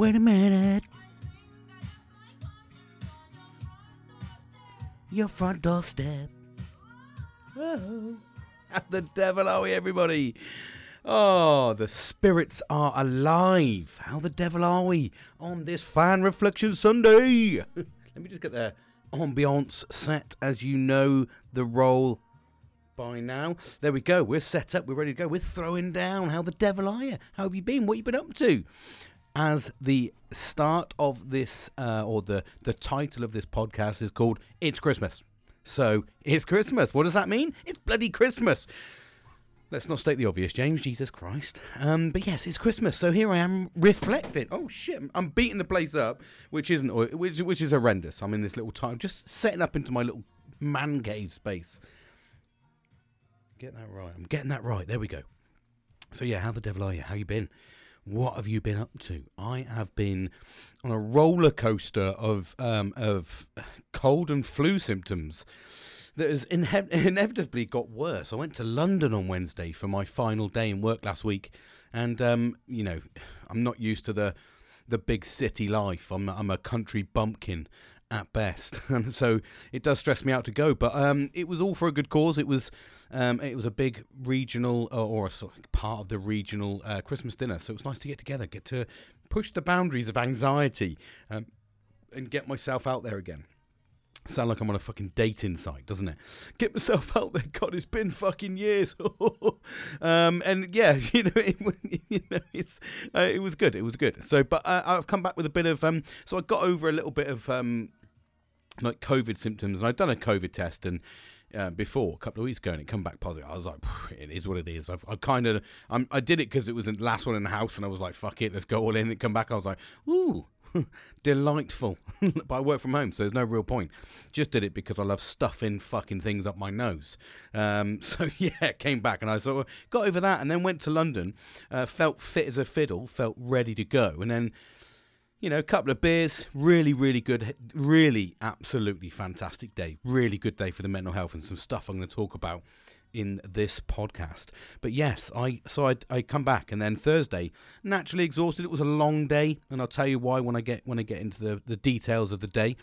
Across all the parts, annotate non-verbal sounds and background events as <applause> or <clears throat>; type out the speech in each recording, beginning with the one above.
Wait a minute. Your front doorstep. Whoa. Oh. <laughs> At the devil are we, everybody? Oh, the spirits are alive. How the devil are we on this fan reflection Sunday? <laughs> Let me just get the ambiance set as you know the role by now. There we go. We're set up. We're ready to go. We're throwing down. How the devil are you? How have you been? What have you been up to? As the start of this, uh, or the the title of this podcast is called "It's Christmas." So it's Christmas. What does that mean? It's bloody Christmas. Let's not state the obvious, James. Jesus Christ. Um, but yes, it's Christmas, so here I am reflecting. Oh shit! I'm beating the place up, which isn't, which which is horrendous. I'm in this little time, just setting up into my little man cave space. Get that right. I'm getting that right. There we go. So yeah, how the devil are you? How you been? What have you been up to? I have been on a roller coaster of um, of cold and flu symptoms that has inhe- <laughs> inevitably got worse. I went to London on Wednesday for my final day in work last week, and um, you know, I'm not used to the the big city life. I'm I'm a country bumpkin at best, <laughs> and so it does stress me out to go. But um, it was all for a good cause. It was um, it was a big regional or sort of part of the regional uh, Christmas dinner. So it was nice to get together, get to push the boundaries of anxiety, um, and get myself out there again. Sound like I'm on a fucking dating site, doesn't it? Get myself <laughs> out there. God, it's been fucking years. <laughs> um, and yeah, <laughs> you know, it, you know, uh, it was good. It was good. So, but uh, I've come back with a bit of um. So I got over a little bit of um, like COVID symptoms, and I'd done a COVID test and. Uh, before a couple of weeks ago, and it come back positive. I was like, "It is what it is." I've, I kind of, I did it because it was the last one in the house, and I was like, "Fuck it, let's go all in." It come back, I was like, "Ooh, <laughs> delightful. <laughs> but I work from home, so there's no real point. Just did it because I love stuffing fucking things up my nose. Um, <laughs> so yeah, came back and I sort of got over that, and then went to London. Uh, felt fit as a fiddle, felt ready to go, and then. You know, a couple of beers, really, really good, really, absolutely fantastic day. Really good day for the mental health and some stuff I'm going to talk about in this podcast. But yes, I so I I come back and then Thursday naturally exhausted. It was a long day, and I'll tell you why when I get when I get into the the details of the day.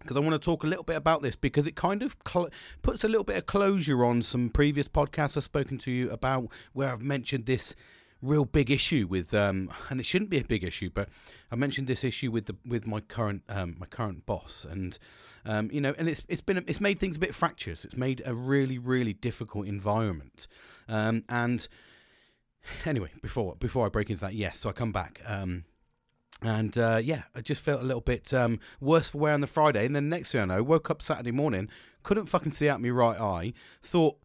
Because I want to talk a little bit about this because it kind of cl- puts a little bit of closure on some previous podcasts I've spoken to you about where I've mentioned this real big issue with um, and it shouldn't be a big issue but I mentioned this issue with the with my current um, my current boss and um, you know and it's it's been it's made things a bit fractious it's made a really really difficult environment um, and anyway before before I break into that yes so I come back um, and uh, yeah, I just felt a little bit um, worse for wear on the Friday. And then next thing I know, woke up Saturday morning, couldn't fucking see out my right eye. Thought,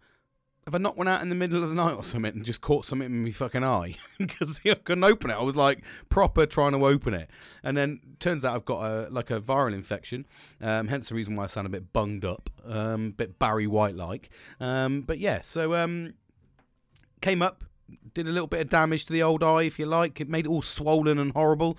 have I not went out in the middle of the night or something and just caught something in my fucking eye <laughs> because I couldn't open it. I was like proper trying to open it, and then turns out I've got a like a viral infection. Um, hence the reason why I sound a bit bunged up, um, a bit Barry White like. Um, but yeah, so um, came up, did a little bit of damage to the old eye, if you like. It made it all swollen and horrible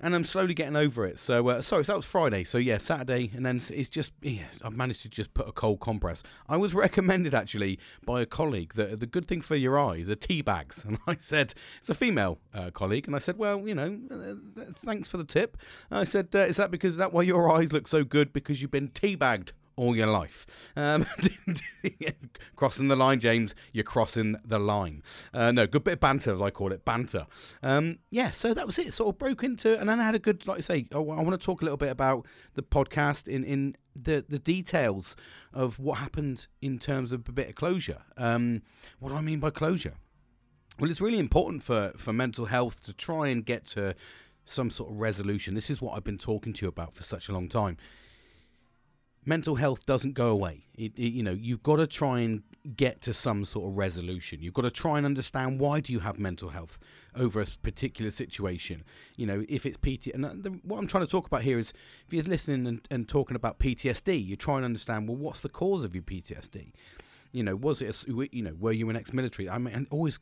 and I'm slowly getting over it. So, uh, sorry, so that was Friday. So yeah, Saturday, and then it's just yeah, I've managed to just put a cold compress. I was <laughs> recommended actually by a colleague that the good thing for your eyes are tea bags, <laughs> and I said it's a female uh, colleague, and I said, well, you know, uh, thanks for the tip. I said, uh, is that because is that why your eyes look so good because you've been tea bagged? All your life. Um, <laughs> crossing the line, James, you're crossing the line. Uh, no, good bit of banter, as I call it, banter. Um, yeah, so that was it. Sort of broke into, and then I had a good, like I say, I, I want to talk a little bit about the podcast in in the the details of what happened in terms of a bit of closure. Um, what do I mean by closure? Well, it's really important for for mental health to try and get to some sort of resolution. This is what I've been talking to you about for such a long time mental health doesn't go away. It, it, you know, you've got to try and get to some sort of resolution. You've got to try and understand why do you have mental health over a particular situation. You know, if it's PT, and uh, the, what I'm trying to talk about here is if you're listening and, and talking about PTSD, you try and understand well, what's the cause of your PTSD? You know, was it a, you know, were you an ex-military? I mean, always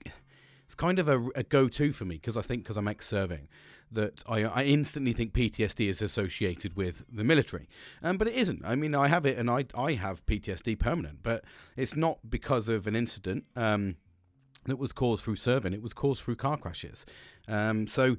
it's kind of a, a go-to for me because I think because I'm ex-serving that I, I instantly think PTSD is associated with the military, um, but it isn't. I mean, I have it, and I I have PTSD permanent, but it's not because of an incident um, that was caused through serving. It was caused through car crashes. Um, so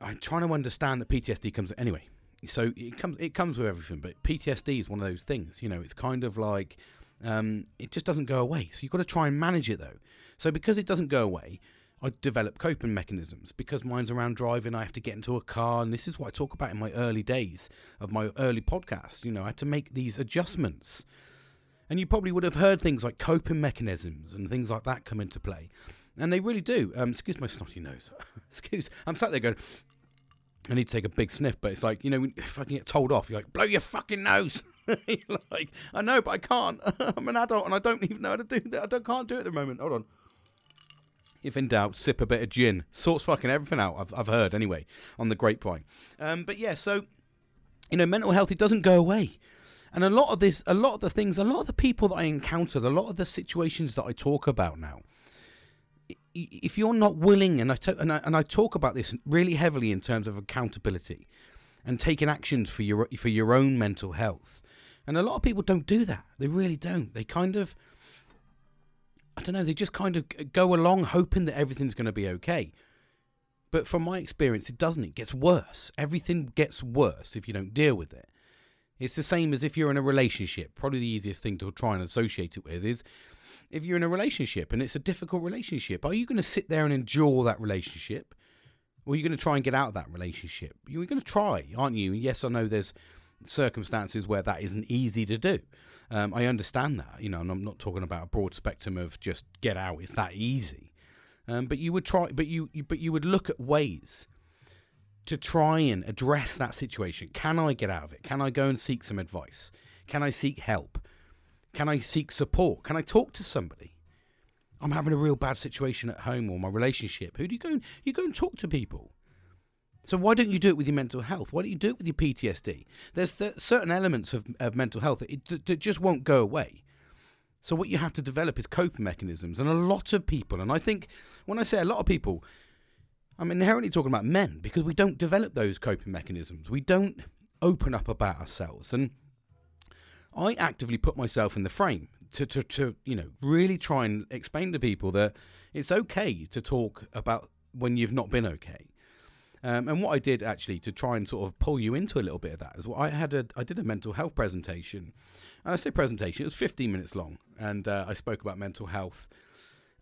I'm trying to understand that PTSD comes anyway. So it comes it comes with everything, but PTSD is one of those things. You know, it's kind of like um, it just doesn't go away. So you've got to try and manage it though. So because it doesn't go away, I develop coping mechanisms. Because mine's around driving, I have to get into a car, and this is what I talk about in my early days of my early podcast. You know, I had to make these adjustments. And you probably would have heard things like coping mechanisms and things like that come into play. And they really do. Um, excuse my snotty nose. <laughs> excuse. I'm sat there going, I need to take a big sniff, but it's like, you know, if I can get told off, you're like, blow your fucking nose. <laughs> like, I know, but I can't. <laughs> I'm an adult and I don't even know how to do that. I don't, can't do it at the moment. Hold on. If in doubt, sip a bit of gin. Sorts fucking everything out, I've, I've heard anyway, on the grapevine. Um, but yeah, so, you know, mental health, it doesn't go away. And a lot of this, a lot of the things, a lot of the people that I encountered, a lot of the situations that I talk about now, if you're not willing, and I, and I, and I talk about this really heavily in terms of accountability and taking actions for your for your own mental health, and a lot of people don't do that. They really don't. They kind of, I don't know, they just kind of go along hoping that everything's going to be okay. But from my experience, it doesn't. It gets worse. Everything gets worse if you don't deal with it. It's the same as if you're in a relationship. Probably the easiest thing to try and associate it with is if you're in a relationship and it's a difficult relationship, are you going to sit there and endure that relationship? Or are you going to try and get out of that relationship? You're going to try, aren't you? Yes, I know there's circumstances where that isn't easy to do. Um, I understand that, you know, and I'm not talking about a broad spectrum of just get out. It's that easy. Um, but you would try, but you, you, but you would look at ways to try and address that situation. Can I get out of it? Can I go and seek some advice? Can I seek help? Can I seek support? Can I talk to somebody? I'm having a real bad situation at home or my relationship. Who do you go? And, you go and talk to people. So why don't you do it with your mental health? Why don't you do it with your PTSD? There's th- certain elements of, of mental health that, it, that just won't go away. So what you have to develop is coping mechanisms, and a lot of people, and I think when I say a lot of people, I'm inherently talking about men because we don't develop those coping mechanisms. We don't open up about ourselves. And I actively put myself in the frame to, to, to, you know, really try and explain to people that it's okay to talk about when you've not been okay. Um, and what I did actually to try and sort of pull you into a little bit of that is what I had a I did a mental health presentation, and I say presentation it was 15 minutes long, and uh, I spoke about mental health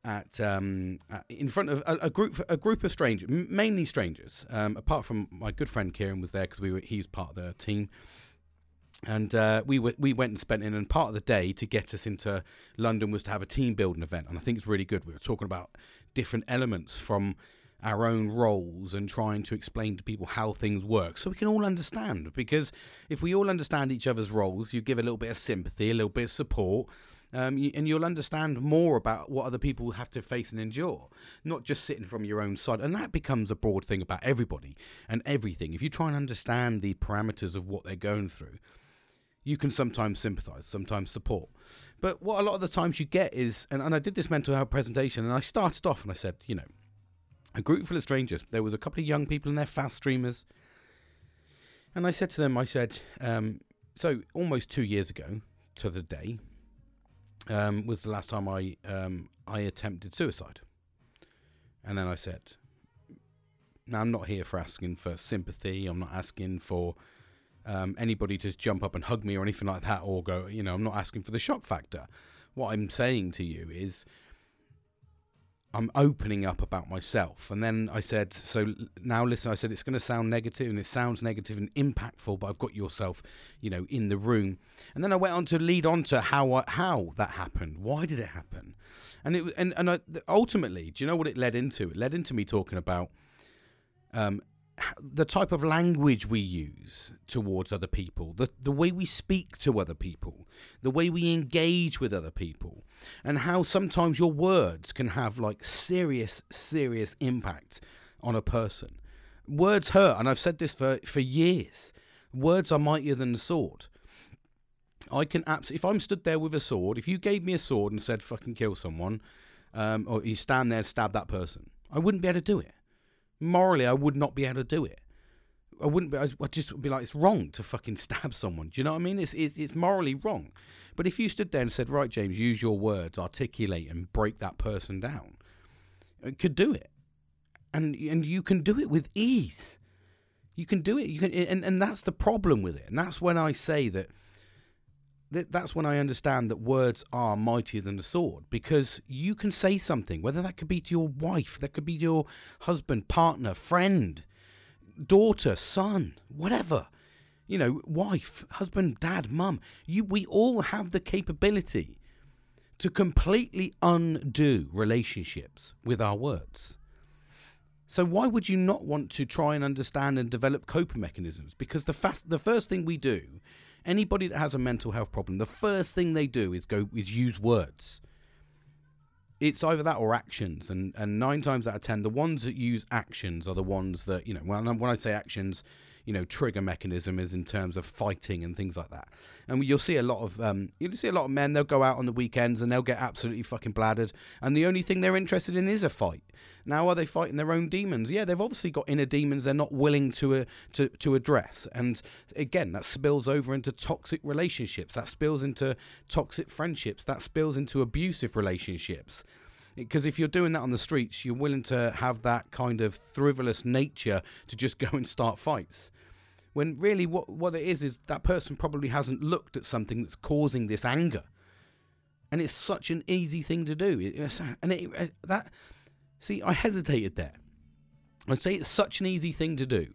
at, um, in front of a, a, group a group of strangers, mainly strangers. Um, apart from my good friend Kieran was there because we were he was part of the team, and uh, we were, we went and spent in. And part of the day to get us into London was to have a team building event, and I think it's really good. We were talking about different elements from our own roles and trying to explain to people how things work so we can all understand because if we all understand each other's roles you give a little bit of sympathy a little bit of support um, and you'll understand more about what other people have to face and endure, not just sitting from your own side. And that becomes a broad thing about everybody and everything. If you try and understand the parameters of what they're going through, you can sometimes sympathize, sometimes support. But what a lot of the times you get is, and, and I did this mental health presentation, and I started off and I said, you know, a group full of strangers. There was a couple of young people in there, fast streamers. And I said to them, I said, um, so almost two years ago to the day, um, was the last time I um, I attempted suicide. And then I said, "Now I'm not here for asking for sympathy. I'm not asking for um, anybody to jump up and hug me or anything like that, or go. You know, I'm not asking for the shock factor. What I'm saying to you is." I'm opening up about myself. And then I said, so now listen, I said, it's going to sound negative and it sounds negative and impactful, but I've got yourself, you know, in the room. And then I went on to lead on to how, I, how that happened. Why did it happen? And it, and, and I, ultimately, do you know what it led into? It led into me talking about, um, the type of language we use towards other people, the, the way we speak to other people, the way we engage with other people, and how sometimes your words can have like serious, serious impact on a person. Words hurt, and I've said this for, for years. Words are mightier than the sword. I can absolutely, if I'm stood there with a sword, if you gave me a sword and said fucking kill someone, um, or you stand there stab that person, I wouldn't be able to do it morally, I would not be able to do it. I wouldn't be. I just would be like, it's wrong to fucking <laughs> stab someone. Do you know what I mean? It's it's it's morally wrong. But if you stood there and said, right, James, use your words, articulate, and break that person down, it could do it, and and you can do it with ease. You can do it. You can, and and that's the problem with it. And that's when I say that. That that's when I understand that words are mightier than the sword because you can say something, whether that could be to your wife, that could be to your husband, partner, friend, daughter, son, whatever. You know, wife, husband, dad, mum. You, we all have the capability to completely undo relationships with our words. So why would you not want to try and understand and develop coping mechanisms? Because the fast, the first thing we do, anybody that has a mental health problem, the first thing they do is go is use words. It's either that or actions, and and nine times out of ten, the ones that use actions are the ones that you know. When when I say actions, you know trigger mechanism is in terms of fighting and things like that. And you'll see a lot of um, you'll see a lot of men. They'll go out on the weekends and they'll get absolutely fucking bladdered, and the only thing they're interested in is a fight. Now, are they fighting their own demons? Yeah, they've obviously got inner demons they're not willing to uh, to to address, and again, that spills over into toxic relationships. That spills into toxic friendships. That spills into abusive relationships because if you're doing that on the streets, you're willing to have that kind of frivolous nature to just <laughs> go and start fights. When really, what what it is is that person probably hasn't looked at something that's causing this anger, and it's such an easy thing to do. and it, that, see, I hesitated there. I say it's such an easy thing to do,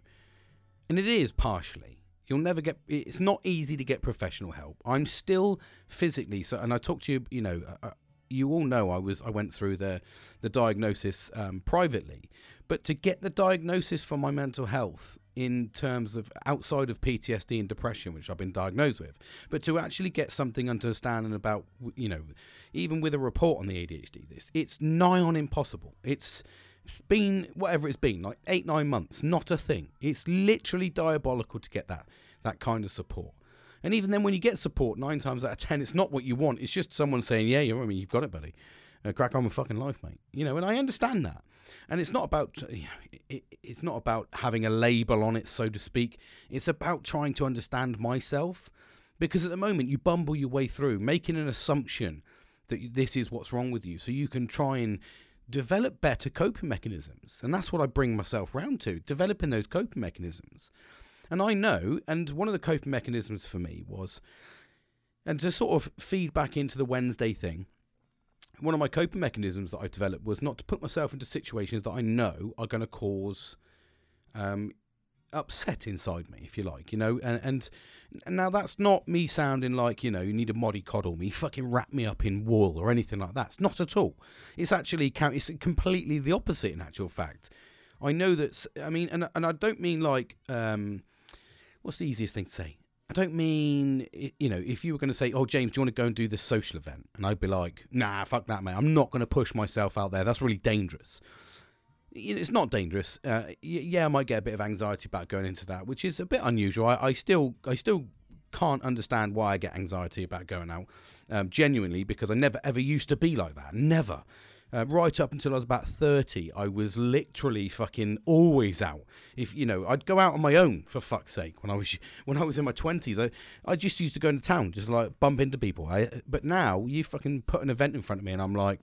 and it is partially. You'll never get. It's not easy to get professional help. I'm still physically so, and I talk to you. You know, uh, you all know I was I went through the the diagnosis um, privately, but to get the diagnosis for my mental health in terms of outside of PTSD and depression, which I've been diagnosed with, but to actually get something understanding about you know, even with a report on the ADHD, this it's nigh on impossible. It's been whatever it's been like eight nine months, not a thing. It's literally diabolical to get that that kind of support. And even then, when you get support, nine times out of ten, it's not what you want. It's just someone saying, "Yeah, you're. I mean, you've got it, buddy. Uh, crack on with fucking life, mate." You know, and I understand that. And it's not about it's not about having a label on it, so to speak. It's about trying to understand myself, because at the moment you bumble your way through, making an assumption that this is what's wrong with you, so you can try and develop better coping mechanisms. And that's what I bring myself round to, developing those coping mechanisms. And I know, and one of the coping mechanisms for me was, and to sort of feed back into the Wednesday thing, one of my coping mechanisms that I've developed was not to put myself into situations that I know are going to cause um, upset inside me, if you like, you know. And, and, now that's not me sounding like you know you need a moddy coddle me, fucking wrap me up in wool or anything like that. It's not at all. It's actually it's completely the opposite in actual fact. I know that. I mean, and and I don't mean like um, what's the easiest thing to say? I don't mean, you know, if you were going to say, oh, James, do you want to go and do this social event? And I'd be like, nah, fuck that, mate. I'm not going to push myself out there. That's really dangerous. It's not dangerous. Uh, yeah, I might get a bit of anxiety about going into that, which is a bit unusual. I, I still, I still can't understand why I get anxiety about going out. Um, genuinely, because I never ever used to be like that. Never. Uh, right up until I was about 30, I was literally fucking always out. If you know, I'd go out on my own for fuck's sake. When I was when I was in my 20s, I I just used to go into town, just like bump into people. I, but now you fucking put an event in front of me, and I'm like.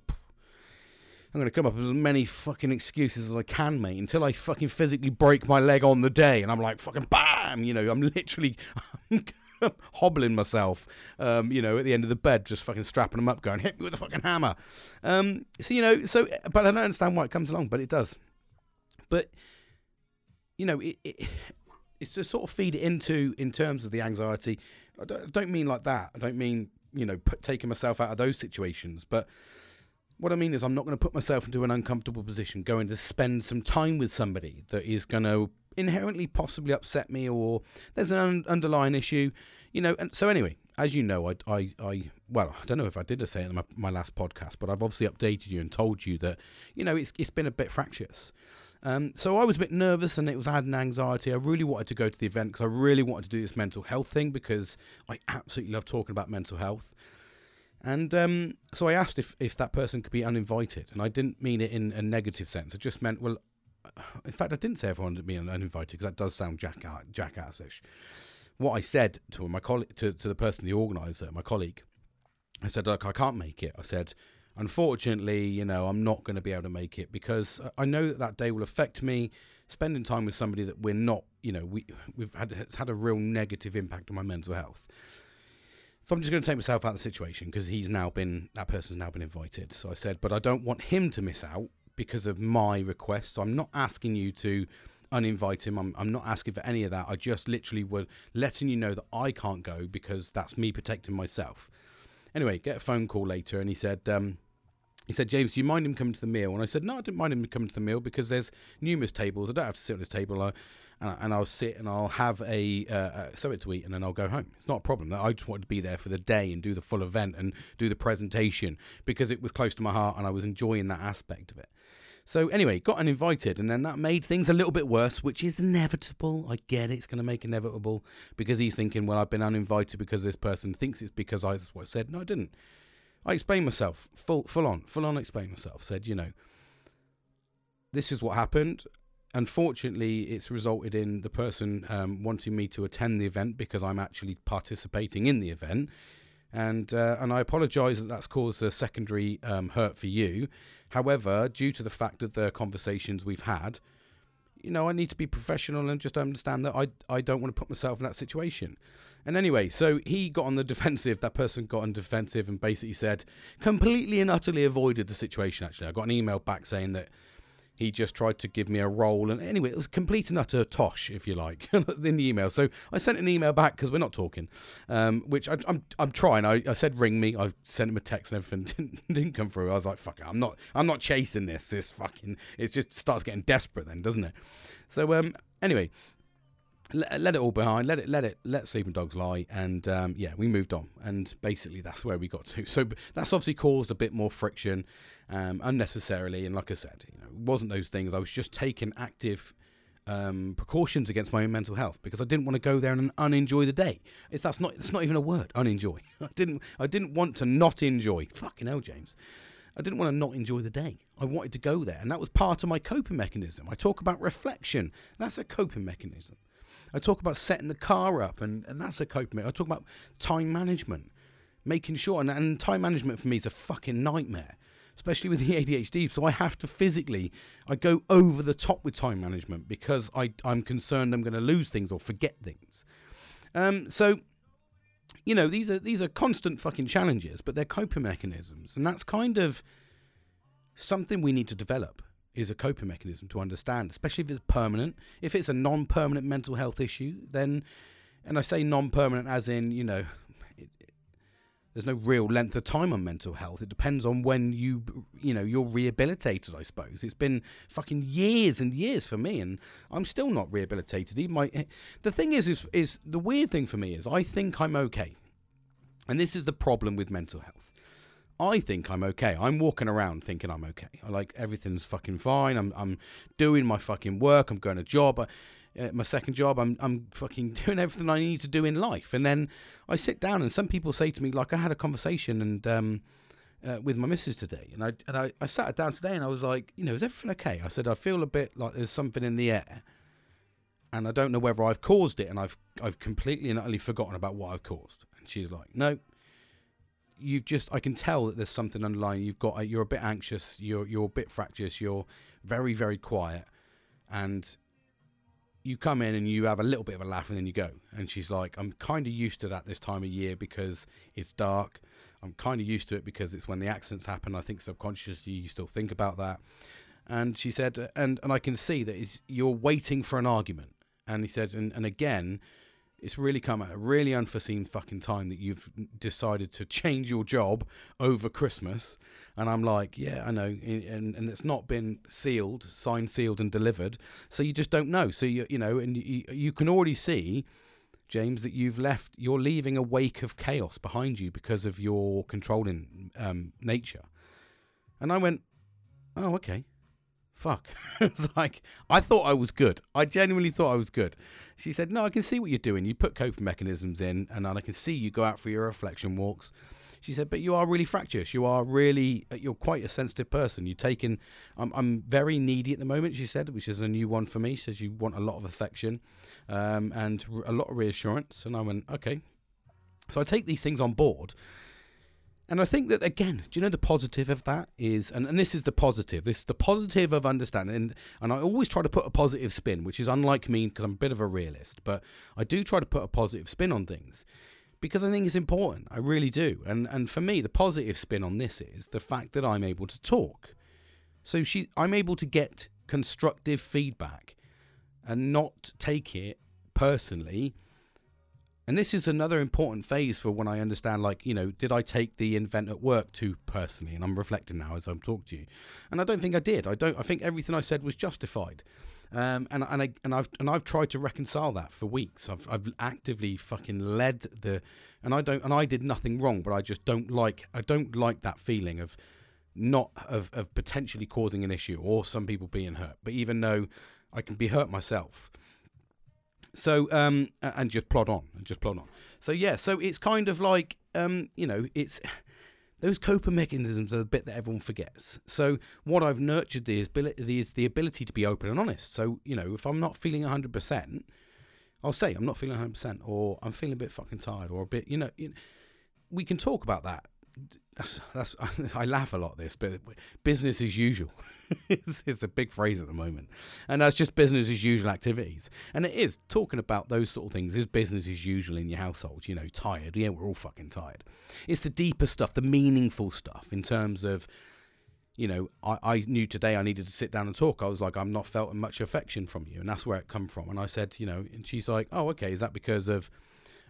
I'm going to come up with as many fucking excuses as I can, mate, until I fucking physically break my leg on the day. And I'm like, fucking bam! You know, I'm literally. <laughs> <laughs> hobbling myself, um, you know, at the end of the bed, just fucking strapping them up, going, hit me with a fucking hammer. Um, so, you know, so, but I don't understand why it comes along, but it does. But, you know, it, it, <sighs> it's to sort of feed it into, in terms of the anxiety. I don't, I don't mean like that. I don't mean, you know, put, taking myself out of those situations, but what I mean is, I'm not going to put myself into an uncomfortable position going to spend some time with somebody that is going to inherently possibly upset me or there's an un- underlying issue, you know. And so anyway, as you know, I, I, I well, I don't know if I did say it in my, my last podcast, but I've obviously updated you and told you that, you know, it's it's been a bit fractious. Um, so I was a bit nervous and it was adding anxiety. I really wanted to go to the event because I really wanted to do this mental health thing because I absolutely love talking about mental health. And um, so I asked if, if that person could be uninvited, and I didn't mean it in a negative sense. I just meant, well, in fact, I didn't say everyone to be uninvited because that does sound jack jackassish. What I said to my colleague, to, to the person, the organizer, my colleague, I said, look, I can't make it. I said, unfortunately, you know, I'm not going to be able to make it because I know that that day will affect me spending time with somebody that we're not, you know, we we've had it's had a real negative impact on my mental health. So I'm just going to take myself out of the situation because he's now been that person's now been invited. So I said, but I don't want him to miss out because of my request. So I'm not asking you to uninvite him. I'm, I'm not asking for any of that. I just literally were letting you know that I can't go because that's me protecting myself. Anyway, get a phone call later, and he said, um, he said, James, do you mind him coming to the meal? And I said, no, I didn't mind him coming to the meal because there's numerous tables. I don't have to sit on this table. I, and, and I'll sit and I'll have a uh, uh, something to eat and then I'll go home. It's not a problem. I just wanted to be there for the day and do the full event and do the presentation because it was close to my heart and I was enjoying that aspect of it. So anyway, got uninvited, and then that made things a little bit worse, which is inevitable. I get it; it's going to make inevitable because he's thinking, well, I've been uninvited because this person thinks it's because I what I said. No, I didn't. I explained myself, full, full on, full on. Explained myself. Said, you know, this is what happened. Unfortunately, it's resulted in the person um, wanting me to attend the event because I'm actually participating in the event and uh, and I apologise that that's caused a secondary um, hurt for you. However, due to the fact of the conversations we've had, you know, I need to be professional and just understand that I I don't want to put myself in that situation. And anyway, so he got on the <laughs> defensive. That person got on defensive and basically said, completely and utterly avoided the situation. Actually, I got an email back saying that he just tried to give me a role. And anyway, it was complete and utter tosh, if you like, <laughs> in the email. So I sent an email back because we're not talking, um, which I, am I'm, I'm trying. I, I said ring me. I sent him a text and everything <laughs> didn't, didn't come through. I was like, fuck it, I'm not I'm not chasing this. This fucking it just starts getting desperate then, doesn't it? So um, anyway, let, let, it all behind. Let it, let it, let sleeping dogs lie. And um, yeah, we moved on. And basically, that's where we got to. So that's obviously caused a bit more friction um, unnecessarily. And like I said, you know, it wasn't those things. I was just taking active um, precautions against my own mental health because I didn't want to go there and unenjoy the day. If that's not, it's not even a word. Unenjoy. <laughs> I didn't. I didn't want to not enjoy. Fucking hell, James. I didn't want to not enjoy the day. I wanted to go there, and that was part of my coping mechanism. I talk about reflection. That's a coping mechanism. I talk about setting the car up, and, and that's a coping mechanism. I talk about time management, making sure, and, and time management for me is a fucking nightmare especially with the <laughs> ADHD. So I have to physically, I go over the top with time management because I, I'm concerned I'm going to lose things or forget things. Um, so, you know, these are these are constant fucking challenges, but they're coping mechanisms, and that's kind of something we need to develop. Is a coping mechanism to understand, especially if it's permanent. If it's a non-permanent mental health issue, then, and I say non-permanent as in, you know, there's no real length of time on mental health. It depends on when you, you know, you're rehabilitated. I suppose it's been fucking years and years for me, and I'm still not rehabilitated. Even my, the thing is, is, is the weird thing for me is I think I'm okay, and this is the problem with mental health. I think I'm okay. I'm walking around thinking I'm okay. I like everything's fucking fine. I'm I'm doing my fucking work. I'm going to job uh, my second job. I'm I'm fucking <laughs> doing everything I need to do in life. And then I sit down, and some people say to me, like I had a conversation and um, uh, with my missus today, and I and I, I sat down today, and I was like, you know, is everything okay? I said I feel a bit like there's something in the air, and I don't know whether I've caused it, and I've I've completely and utterly forgotten about what I've caused. And she's like, no. You've just, I can tell that there's something underlying. You've got, uh, you're a bit anxious. You're, you're a bit fractious. You're very, very quiet, and you come in and you have a little bit of a laugh and then you go. And she's like, I'm kind of used to that this time of year because it's dark. I'm kind of used to it because it's when the accidents happen. I think subconsciously you still think about that. And she said, and, and I can see that you're waiting for an argument. And he said, and, and again, it's really come at a really unforeseen fucking time that you've decided to change your job over Christmas and I'm like, yeah, I know, and and it's not been sealed, signed, sealed, and delivered, so you just don't know. So you you know, and you, you can already see, James, that you've left, you're leaving a wake of chaos behind you because of your controlling um, nature. And I went, oh, okay, fuck. <laughs> it's like I thought I was good. I genuinely thought I was good. She said, no, I can see what you're doing. You put coping mechanisms in, and I can see you go out for your reflection walks she said, but you are really fractious. You are really, uh, you're quite a sensitive person. You're taking, I'm, I'm very needy at the moment, she said, which is a new one for me. She says you want a lot of affection um, and a lot of reassurance. And I went, okay. So I take these things on board. And I think that again, do you know the positive of that is, and, and this is the positive. This is the positive of understanding, and, and I always try to put a positive spin, which is unlike me because I'm a bit of a realist, but I do try to put a positive spin on things because I think it's important. I really do. And and for me, the positive spin on this is the fact that I'm able to talk. So she, I'm able to get constructive feedback and not take it personally and this is another important phase for when I understand, like, you know, did I take the invent at work too personally? And I'm reflecting now as I'm talking to you, and I don't think I did. I don't. I think everything I said was justified, um, and and I and I've and I've tried to reconcile that for weeks. I've I've actively fucking led the, and I don't and I did nothing wrong, but I just don't like I don't like that feeling of not of of potentially causing an issue or some people being hurt. But even though I can be hurt myself so um, and just plod on and just plod on. So yeah, so it's kind of like um, you know, it's <sighs> those coping mechanisms are the bit that everyone forgets. So what I've nurtured is is the ability to be open and honest. So you know, if I'm not feeling hundred percent, I'll say I'm not feeling hundred percent, or I'm feeling a bit fucking tired, or a bit. You know, you know we can talk about that that's that's <laughs> I laugh a lot this, but business as usual <laughs> is, is a big phrase at the moment, and that's just business as usual activities. And it is talking about those sort of things is business as usual in your household. You know, tired. Yeah, we're all fucking tired. It's the deeper stuff, the meaningful stuff in terms of. You know, I, I knew today I needed to sit down and talk. I was like, I'm not felt much affection from you, and that's where it come from. And I said, you know, and she's like, oh, okay, is that because of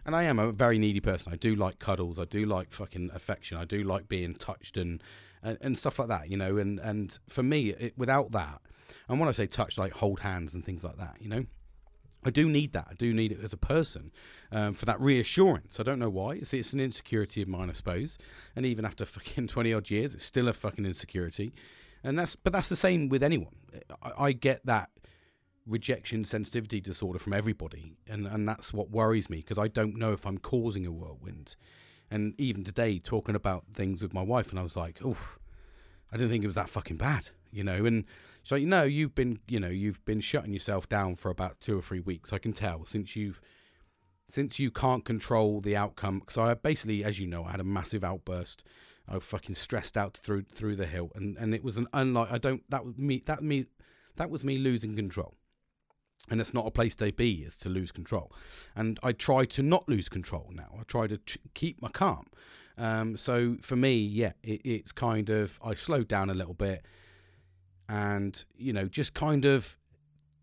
and I am a very needy person. I do like cuddles. I do like fucking affection. I do like being touched and and, and stuff like that, you know. And and for me, it, without that, and when I say touch, like hold hands and things like that, you know. I do need that. I do need it as a person um, for that reassurance. I don't know why. It's, it's an insecurity of mine, I suppose. And even after <laughs> fucking twenty odd years, it's still a fucking insecurity. And that's but that's the same with anyone. I, I get that rejection sensitivity disorder from everybody and and that's what worries me because I don't know if I'm causing a whirlwind. And even today talking about things with my wife and I was like oof I didn't think it was that fucking bad you know? And so you know you've been you know you've been shutting yourself down for about 2 or 3 weeks I can tell since you've since you can't control the outcome. Because I basically as you know I had a massive outburst. I fucking stressed out through through the hill and and it was an unlike I don't that was me that me that was me losing control and it's not a place to be is to lose control. And i try to not lose control now. I try to ch- keep my calm. Um, so for me yeah it, it's kind of i slowed down a little bit and you know just kind of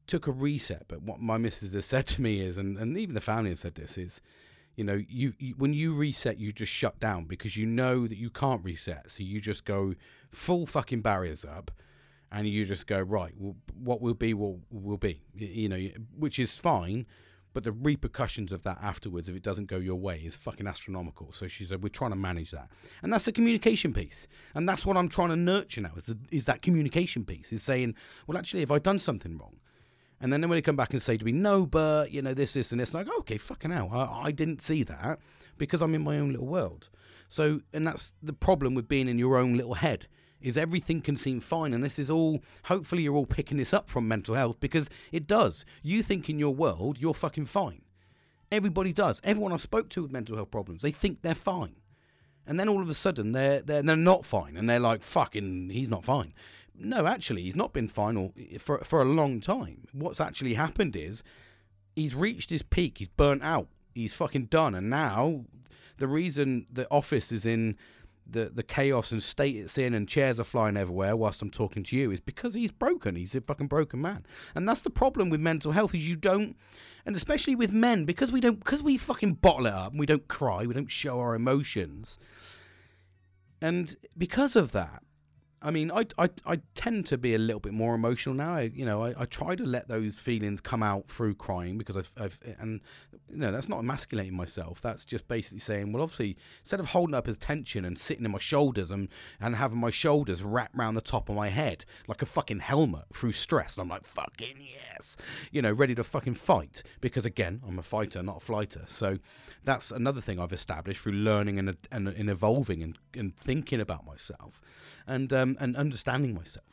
took a reset. But what my missus has <laughs> said to me is and, and even the family have said this is you know you, you when you reset you just shut down because you know that you can't reset. So you just go full fucking barriers up and you just go right. Well, what will be will will be. You know, which is fine. But the repercussions of that afterwards, if it doesn't go your way, is fucking astronomical. So she said, we're trying to manage that, and that's the communication piece, and that's what I'm trying to nurture now. Is, the, is that communication piece? Is saying, well, actually, have I done something wrong? And then when they come back and say to me, no, but you know this, this, and this, like, okay, fucking hell, I, I didn't see that because I'm in my own little world. So, and that's the problem with being in your own little head is everything can seem fine. And this is all, hopefully, you're all picking this up from mental health because it does. You think in your world, you're fucking fine. Everybody does. Everyone I've spoke to with mental health problems, they think they're fine. And then all of a sudden, they're, they're, they're not fine. And they're like, fucking, he's not fine. No, actually, he's not been fine or, for, for a long time. What's actually happened is he's reached his peak. He's burnt out. He's fucking done. And now the reason the office is in the the chaos and state it's in and chairs are flying everywhere whilst I'm talking to you is because he's broken. He's a fucking broken man. And that's the problem with mental health is you don't and especially with men because we don't because we fucking bottle it up and we don't cry, we don't show our emotions. And because of that, I mean, I, I, I tend to be a little bit more emotional now. I, you know, I, I try to let those feelings come out through crying because I've, I've, and you know, that's not emasculating myself. That's just basically saying, well, obviously, instead of holding up as tension and sitting in my shoulders and, and having my shoulders wrapped around the top of my head like a fucking helmet through stress, and I'm like, fucking yes, you know, ready to fucking fight because again, I'm a fighter, not a flighter. So that's another thing I've established through learning and, and, and evolving and, and thinking about myself and um, and understanding myself.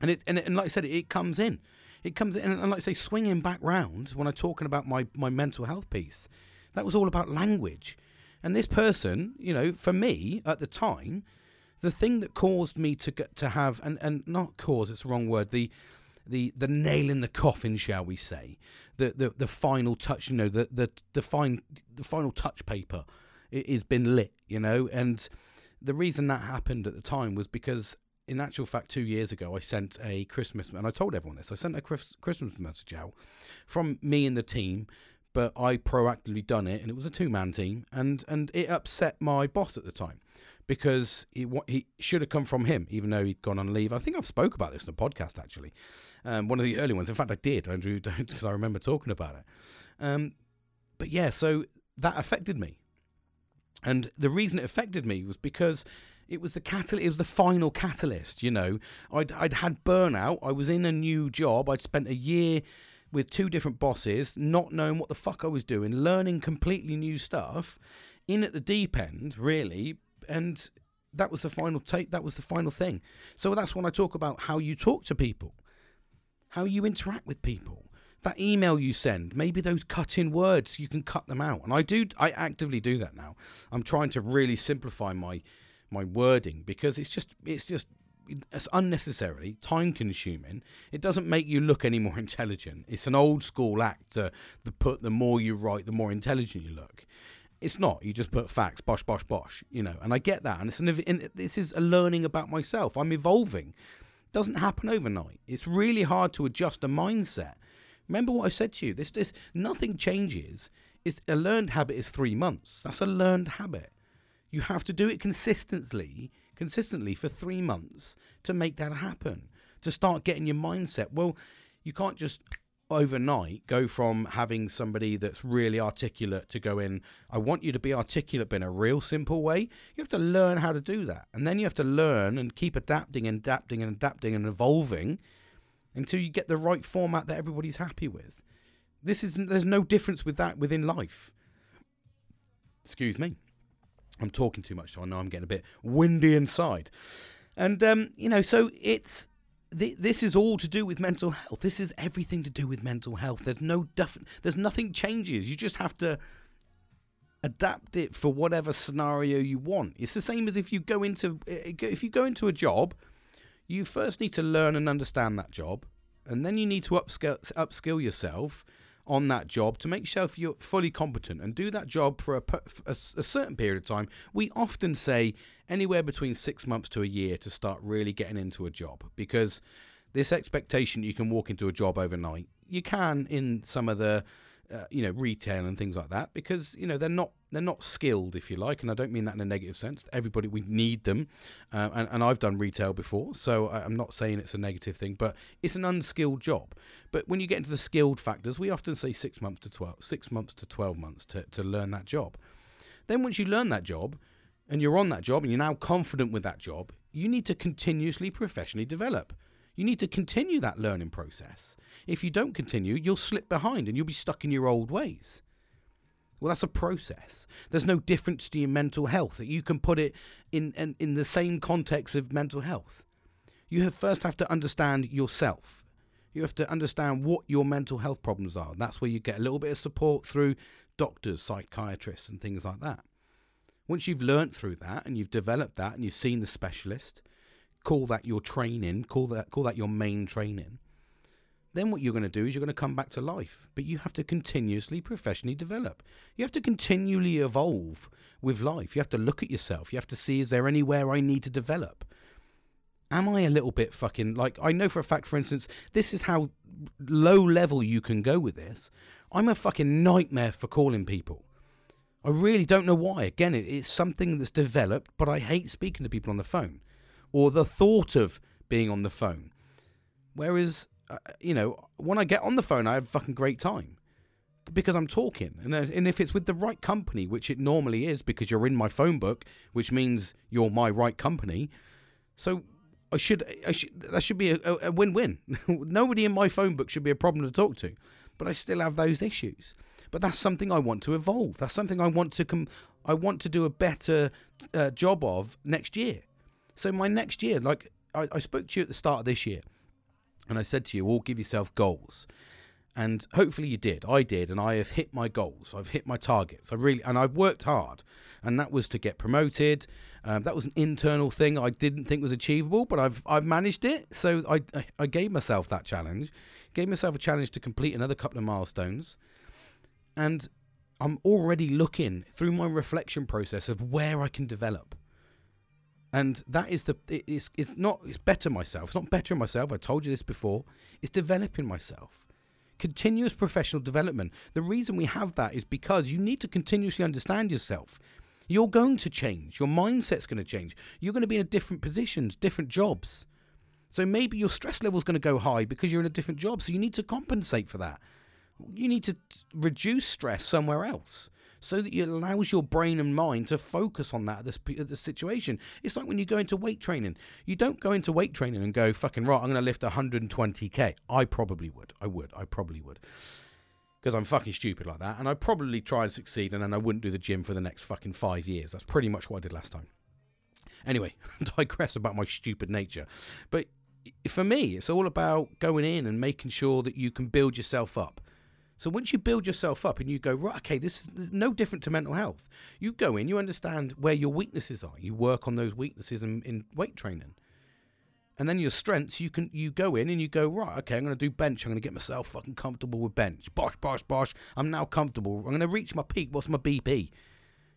And it and, it, and like I said, it comes in, it comes in, and like I say, swinging back round when I'm talking about my my mental health piece, that was all about language. And this person, you know, for me at the time, the thing that caused me to get to have and and not cause it's the wrong word the the the nail in the coffin shall we say the the, the final touch you know the the the fine the final touch paper it has been lit you know and the reason that happened at the time was because in actual fact, two years ago, I sent a Christmas, and I told everyone this. I sent a Christmas message out from me and the team, but I proactively done it, and it was a two-man team, and and it upset my boss at the time because he he should have come from him, even though he'd gone on leave. I think I've spoke about this in a podcast actually, um, one of the early ones. In fact, I did, Andrew, <laughs> because I remember talking about it. Um, but yeah, so that affected me, and the reason it affected me was because it was the catalyst. It was the final catalyst. You know, I'd I'd had burnout. I was in a new job. I'd spent a year with two different bosses, not knowing what the fuck I was doing, learning completely new stuff, in at the deep end, really, and that was the final take. That was the final thing. So that's when I talk about how you talk to people, how you interact with people. That email you send, maybe those cut in words, you can cut them out. And I do, I actively do that now. I'm trying to really simplify my my wording because it's just it's just it's unnecessarily time consuming. It doesn't make you look any more <laughs> intelligent. It's an old school act to the put the more you write, the more intelligent you look. It's not. You just put facts, bosh, bosh, bosh. You know, and I get that. And it's an. And this is a learning about myself. I'm evolving. It doesn't happen overnight. It's really hard to adjust a mindset. Remember what I said to you. This, this, nothing changes. It's a learned habit is three months. That's a learned habit. You have to do it consistently, consistently for three months to make that happen. To start getting your mindset. Well, you can't just overnight go from having somebody that's really articulate to go in, I want you to be articulate but in a real simple way. You have to learn how to do that. And then you have to learn and keep adapting and adapting and adapting and evolving until you get the right format that everybody's happy with. This is there's no difference with that within life. Excuse me. I'm talking too much, so I know I'm getting a bit windy inside. And um, you know, so it's th- this is all to do with mental health. This is everything to do with mental health. There's no def- there's nothing changes. You just have to adapt it for whatever scenario you want. It's the same as if you go into if you go into a job, you first need to learn and understand that job, and then you need to upskill upskill yourself on that job to make sure you're fully competent and do that job for a, a, a, certain period of time. We often say anywhere between six months to a year to start really getting into a job because this expectation you can walk into a job overnight. You can in some of the uh, you know retail and things like that because you know they're not they're not skilled if you like and i don't mean that in a negative sense. Everybody we need them uh, and, and i've done retail before so i'm not saying it's a negative thing but it's an unskilled job. But when you get into the skilled factors we often say six months to 12 six months to 12 months to, to learn that job. Then once you learn that job and you're on that job and you're now confident with that job you need to continuously professionally develop you need to continue that learning process. If you don't continue, you'll slip behind and you'll be stuck in your old ways. Well, that's a process. There's no difference to your mental health that you can put it in, in, in the same context of mental health. You have first have to understand yourself. You have to understand what your mental health problems are. That's where you get a little bit of support through doctors, psychiatrists, and things like that. Once you've learnt through that and you've developed that and you've seen the specialist, call that your training, call that call that your main training. Then what you're going to do is you're going to come back to life, but you have to continuously professionally develop. You have to continually evolve with life. You have to look at yourself. You have to see is there anywhere I need to develop? Am I a little bit fucking like I know for a fact for instance, this is how low level you can go with this. I'm a fucking nightmare for calling people. I really don't know why. Again, it, it's something that's developed, but I hate speaking to people on the phone or the thought of being on the phone. Whereas, uh, you know, when I get on the phone, I have a fucking great time because I'm talking. And, uh, and if it's with the right company, which it normally is because you're in my phone book, which means you're my right company. So I should, I should that should be a, a win-win. <laughs> Nobody in my phone book should be a problem to talk to, but I still have those issues. But that's something I want to evolve. That's something I want to com- I want to do a better uh, job of next year. So my next year, like I, I spoke to you at the start of this year, and I said to you, all give yourself goals. And hopefully you did. I did, and I have hit my goals. I've hit my targets. I really and I've worked hard, and that was to get promoted. Um, that was an internal thing I didn't think was achievable, but I've I've managed it. So I I gave myself that challenge, gave myself a challenge to complete another couple of milestones, and I'm already looking through my reflection process of where I can develop. And that is the it's it's not it's better myself. It's not bettering myself. I told you this before. It's developing myself continuous professional development. The reason we have that is because you need to continuously understand yourself. You're going to change. Your mindset's going to change. You're going to be in a different positions, different jobs. So maybe your stress level's going to go high because you're in a different job. So you need to compensate for that. You need to reduce stress somewhere else so that it allows your brain and mind to focus on that the, the situation. It's like when you go into weight training. You don't go into weight training and go fucking right. I'm going to lift 120k. I probably would. I would. I probably would. Because I'm fucking stupid like that, and I'd probably try and succeed, and then I wouldn't do the gym for the next fucking five years. That's pretty much what I did last time. Anyway, <laughs> digress about my stupid nature. But for me, it's all about going in and making sure that you can build yourself up. So once you build yourself up and you go, right, okay, this is no different to mental health. You go in, you understand where your weaknesses are. You work on those weaknesses in, in weight training. And then your strengths, you can you go in and you go, right, okay, I'm gonna do bench, I'm gonna get myself fucking comfortable with bench. Bosh, bosh, bosh. I'm now comfortable. I'm gonna reach my peak. What's my BP?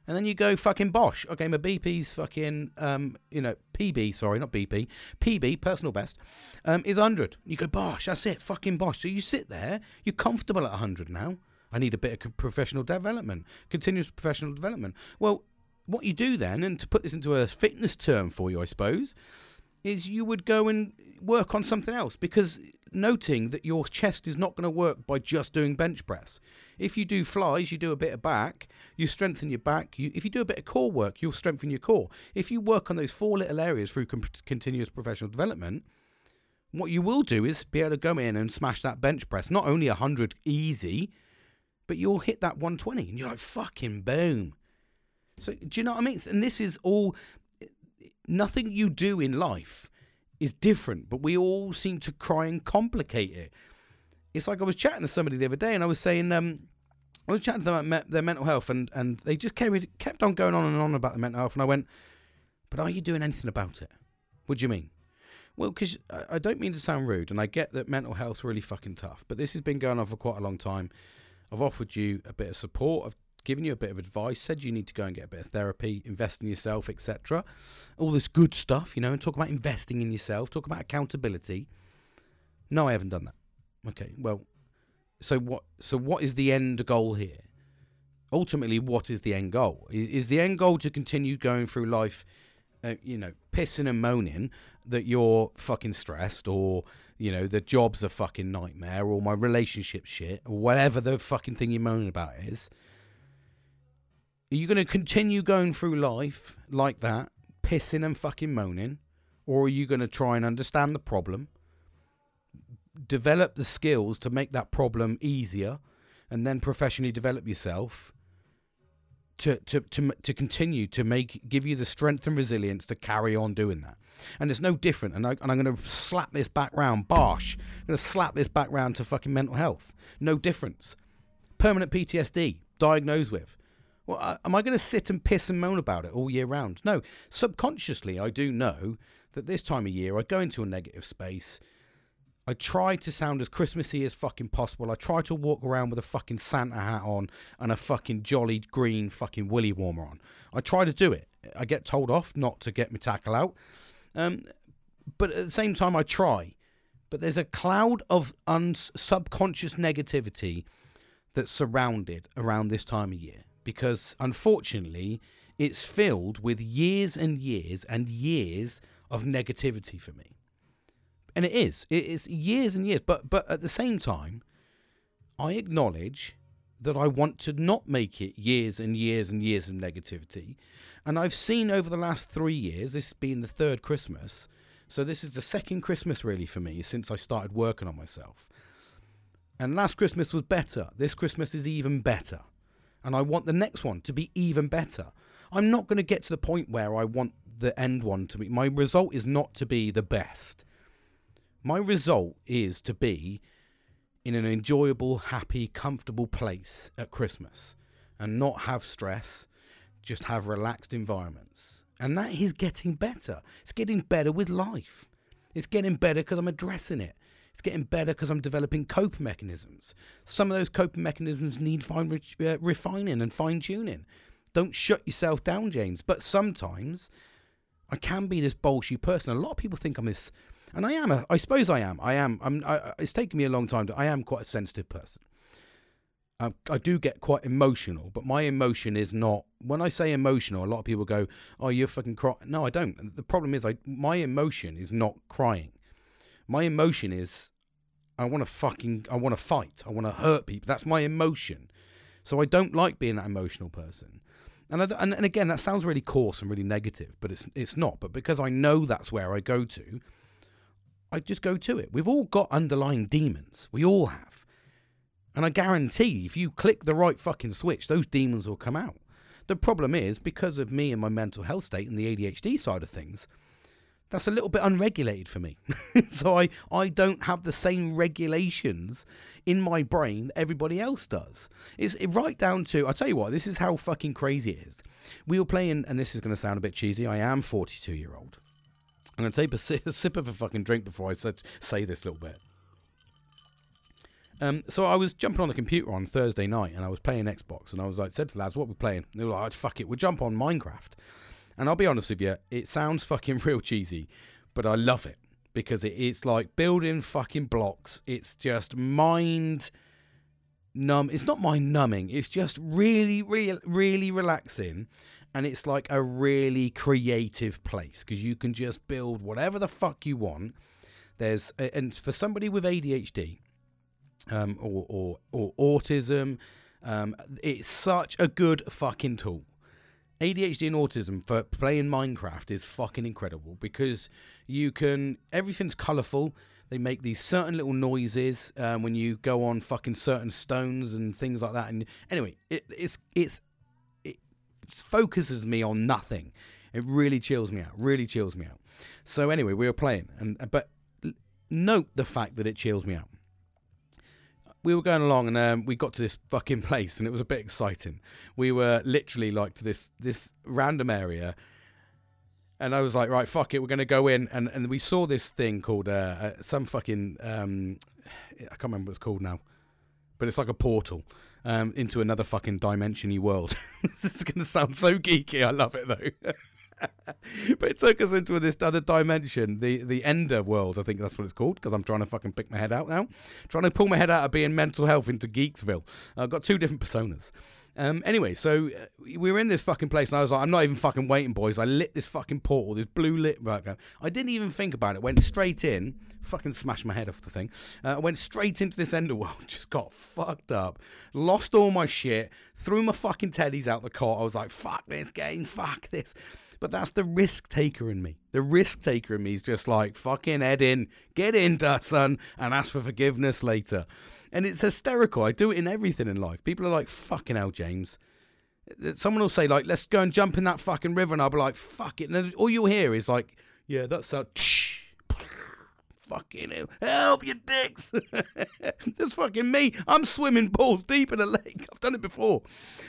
And then you go fucking bosh. Okay, my BP's fucking, um, you know, PB, sorry, not BP. PB, personal best, um, is 100. You go, bosh, that's it, fucking bosh. So you sit there, you're comfortable at 100 now. I need a bit of professional development, continuous professional development. Well, what you do then, and to put this into a fitness term for you, I suppose, is you would go and work on something else because noting that your chest is not going to work by just doing bench press. If you do flies, you do a bit of back, you strengthen your back. You, if you do a bit of core work, you'll strengthen your core. If you work on those four little areas through com- continuous professional development, what you will do is be able to go in and smash that bench press. Not only 100 easy, but you'll hit that 120 and you're like, fucking boom. So, do you know what I mean? And this is all, nothing you do in life is different, but we all seem to try and complicate it. It's like I was chatting to somebody the other day, and I was saying, um, I was chatting to them about their mental health, and, and they just kept, kept on going on and on about the mental health, and I went, but are you doing anything about it? What do you mean? Well, because I don't mean to sound rude, and I get that mental health's really fucking tough, but this has been going on for quite a long time. I've offered you a bit of support. I've given you a bit of advice, said you need to go and get a bit of therapy, invest in yourself, etc. All this good stuff, you know, and talk about investing in yourself, talk about accountability. No, I haven't done that. Okay, well, so what? So what is the end goal here? Ultimately, what is the end goal? Is the end goal to continue going through life, uh, you know, pissing and moaning that you're fucking stressed, or you know, the job's a fucking nightmare, or my relationship shit, or whatever the fucking thing you're moaning about is? Are you going to continue going through life like that, pissing and fucking moaning? Or are you going to try and understand the problem, develop the skills to make that problem easier, and then professionally develop yourself to, to, to, to continue to make give you the strength and resilience to carry on doing that? And it's no different. And, I, and I'm going to slap this back round, bosh. I'm going to slap this back round to fucking mental health. No difference. Permanent PTSD, diagnosed with well, am I going to sit and piss and moan about it all year round? No. Subconsciously, I do know that this time of year I go into a negative space. I try to sound as Christmassy as fucking possible. I try to walk around with a fucking Santa hat on and a fucking jolly green fucking willy warmer on. I try to do it. I get told off not to get my tackle out. Um, but at the same time, I try. But there's a cloud of un- subconscious negativity that's surrounded around this time of year because unfortunately it's filled with years and years and years of negativity for me. And it is. It is years and years. But but at the same time, I acknowledge that I want to not make it years and years and years of negativity. And I've seen over the last three years, this being the third Christmas, so this is the second Christmas really for me since I started working on myself. And last Christmas was better. This Christmas is even better and I want the next one to be even better. I'm not going to get to the point where I want the end one to be. My result is not to be the best. My result is to be in an enjoyable, happy, comfortable place at Christmas and not have stress, just have relaxed environments. And that is getting better. It's getting better with life. It's getting better because I'm addressing it. It's getting better because I'm developing coping mechanisms. Some of those coping mechanisms need fine re- uh, refining and fine tuning. Don't shut yourself down, James. But sometimes I can be this bolshy person. A lot of people think I'm this, and I am. A, I suppose I am. I am. I'm. I, it's taken me a long time. To, I am quite a sensitive person. I, I do get quite emotional, but my emotion is not. When I say emotional, a lot of people go, "Oh, you're fucking crying." No, I don't. The problem is, I my emotion is not crying. My emotion is, I want to fucking, I want to fight. I want to hurt people. That's my emotion. So I don't like being that emotional person. And, I, and and again, that sounds really coarse and really negative, but it's it's not. But because I know that's where I go to, I just go to it. We've all got underlying demons. We all have. And I guarantee if you click the right fucking switch, those demons will come out. The problem is, because of me and my mental health state and the ADHD side of things, that's a little bit unregulated for me. <laughs> so I, I don't have the same regulations in my brain that everybody else does. It's it right down to, I'll tell you what, this is how fucking crazy it is. We were playing, and this is going to sound a bit cheesy, I am 42 year old. I'm going to take a, sip, a sip of a fucking drink before I say this little bit. Um, so I was jumping on the computer on Thursday night and I was playing Xbox and I was like, said to lads, what we playing? And they were like, oh, fuck it, we'll jump on Minecraft. And I'll be honest with you, it sounds fucking <laughs> real cheesy, but I love it because it, it's like building fucking blocks. It's just mind numb. It's not mind numbing. It's just really, really, really relaxing. And it's like a really creative place because you can just build whatever the fuck you want. There's, and for somebody with ADHD, um, or, or, or autism. Um, it's such a good fucking tool. ADHD and autism for playing Minecraft is fucking incredible because you can everything's colourful. They make these certain little noises um, when you go on fucking certain stones and things like that. And anyway, it, it's it's it focuses me on nothing. It really chills me out. Really chills me out. So anyway, we were playing, and but note the fact that it chills me out we were going along and um, we got to this fucking <laughs> place and it was a bit exciting. We were literally like to this this random area, and I was like, right, fuck it, we're gonna go in. And and we saw this thing called uh, uh, some fucking um, I can't remember what it's called now, but it's like a portal. Um, into another fucking dimensiony world. <laughs> this is going to sound so geeky. I love it though. <laughs> <laughs> but it took us into this other dimension, the the Ender world. I think that's what it's called because I'm trying to fucking pick my head out now, trying to pull my head out of being mental health into Geeksville. I've got two different personas. Um, anyway, so uh, we were in this fucking place, and I was like, I'm not even fucking waiting, boys. I lit this fucking portal, this blue lit. I didn't even think about it. Went straight in, fucking smashed my head off the thing. Uh, went straight into this enderworld, <laughs> just got fucked up, lost all my shit, threw my fucking teddies out the cot. I was like, fuck this game, fuck this. But that's the risk taker in me. The risk taker in me is just like, fucking head in, get in, <laughs> son, and ask for forgiveness later. And it's hysterical. I do it in everything in life. People are like, fucking hell, James. Uh, someone will say, like, let's go and jump in that fucking river. And I'll be like, fuck it. And all you'll hear is like, yeah, that's a fucking hell, help you dicks. <laughs> That's fucking me. I'm swimming balls deep in a lake. <laughs> I've done it before.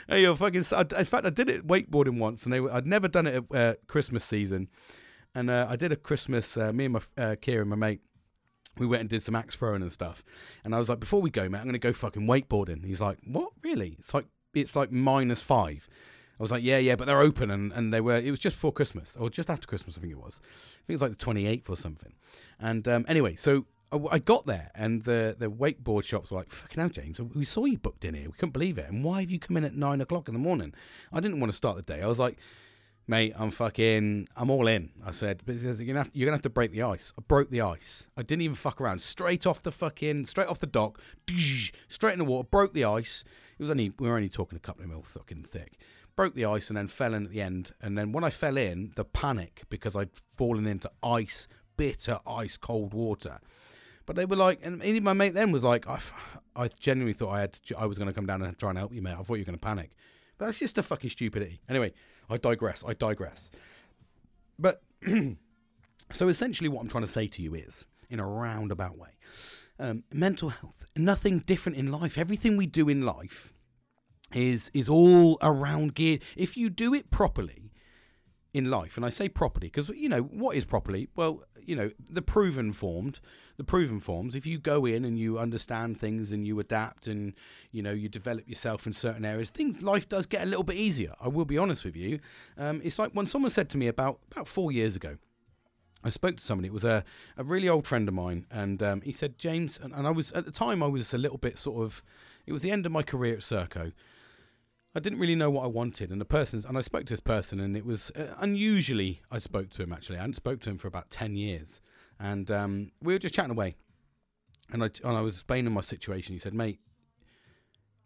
Hey, you fucking. in fact, I did it wakeboarding once, and they, I'd never done it at uh, Christmas season. And uh, I did a Christmas. Uh, me and my uh, Kieran, my mate, we went and did some axe throwing and stuff. And I was like, before we go, mate, I'm going to go fucking wakeboarding. He's like, what? Really? It's like it's like minus five. I was like, yeah, yeah, but they're open, and, and they were. It was just before Christmas, or just after Christmas, I think it was. I think it was like the twenty eighth or something. And um, anyway, so I, I, got there, and the the wakeboard shops were like, "Fucking hell, James, we saw you booked in here. We couldn't believe it. And why have you come in at nine o'clock in the morning?" I didn't want to start the day. I was like, "Mate, I'm fucking, I'm all in." I said, but you're gonna have, you're gonna have to break the ice." I broke the ice. I didn't even fuck around. Straight off the fucking, straight off the dock, <laughs> straight in the water. Broke the ice. It was only we were only talking a couple of mil fucking thick broke the ice and then fell in at the end. And then when I fell in, the panic because I'd fallen into ice, bitter, ice cold water. But they were like, and even my mate then was like, I, I genuinely thought I had, to, I was going to come down and try and help you, mate. I thought you were going to panic. But that's just a fucking stupidity. Anyway, I digress. I digress. But <clears throat> so essentially, what I'm trying to say to you is, in a roundabout way, um, mental health, nothing different in life. Everything we do in life is is all around gear. If you do it properly in life, and I say properly because you know what is properly. Well, you know the proven formed, the proven forms. If you go in and you understand things and you adapt and you know you develop yourself in certain areas, things life does get a little bit easier. I will be honest with you. Um, it's like when someone said to me about about four years ago. I spoke to somebody. It was a, a really old friend of mine, and um, he said, James, and, and I was at the time I was a little bit sort of. It was the end of my career at Serco, I didn't really know what I wanted, and the person's and I spoke to this person, and it was uh, unusually I spoke to him. Actually, I hadn't spoke to him for about ten years, and um, we were just chatting away, and I and I was explaining my situation. He said, "Mate,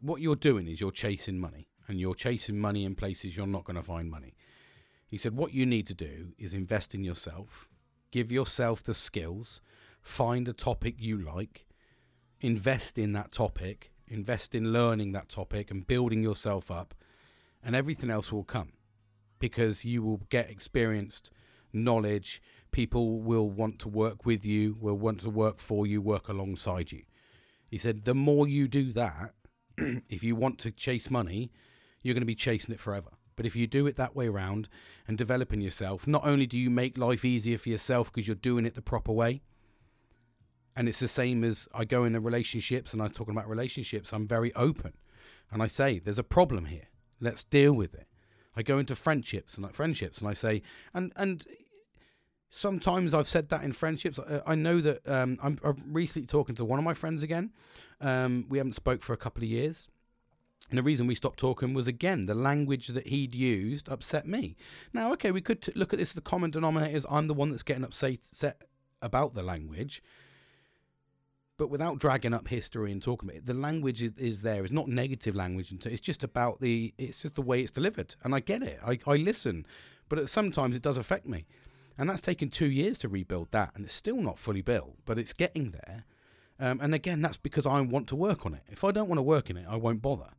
what you're doing is you're chasing money, and you're chasing money in places you're not going to find money." He said, "What you need to do is invest in yourself, give yourself the skills, find a topic you like, invest in that topic." Invest in learning that topic and building yourself up, and everything else will come because you will get experienced knowledge. People will want to work with you, will want to work for you, work alongside you. He said, the more you do that, <clears throat> if you want to chase money, you're going to be chasing it forever. But if you do it that way around and developing yourself, not only do you make life easier for yourself because you're doing it the proper way, and it's the same as I go into relationships and I'm talking about relationships, I'm very open. And I say, there's a problem here. Let's deal with it. I go into friendships and like friendships and I say, and and sometimes I've said that in friendships. I, know that um, I'm, I'm, recently talking to one of my friends again. Um, we haven't spoke for a couple of years. And the reason we stopped talking was again the language that he'd used upset me. Now, okay, we could t- look at this as the common denominator. Is I'm the one that's getting upset about the language, but without dragging up history and talking about it, the language is, is there. It's not negative language. It's just about the. It's just the way it's delivered, and I get it. I, I listen, but sometimes it does affect me, and that's taken two years to rebuild that, and it's still not fully built, but it's getting there. Um, and again, that's because I want to work on it. If I don't want to work in it, I won't bother,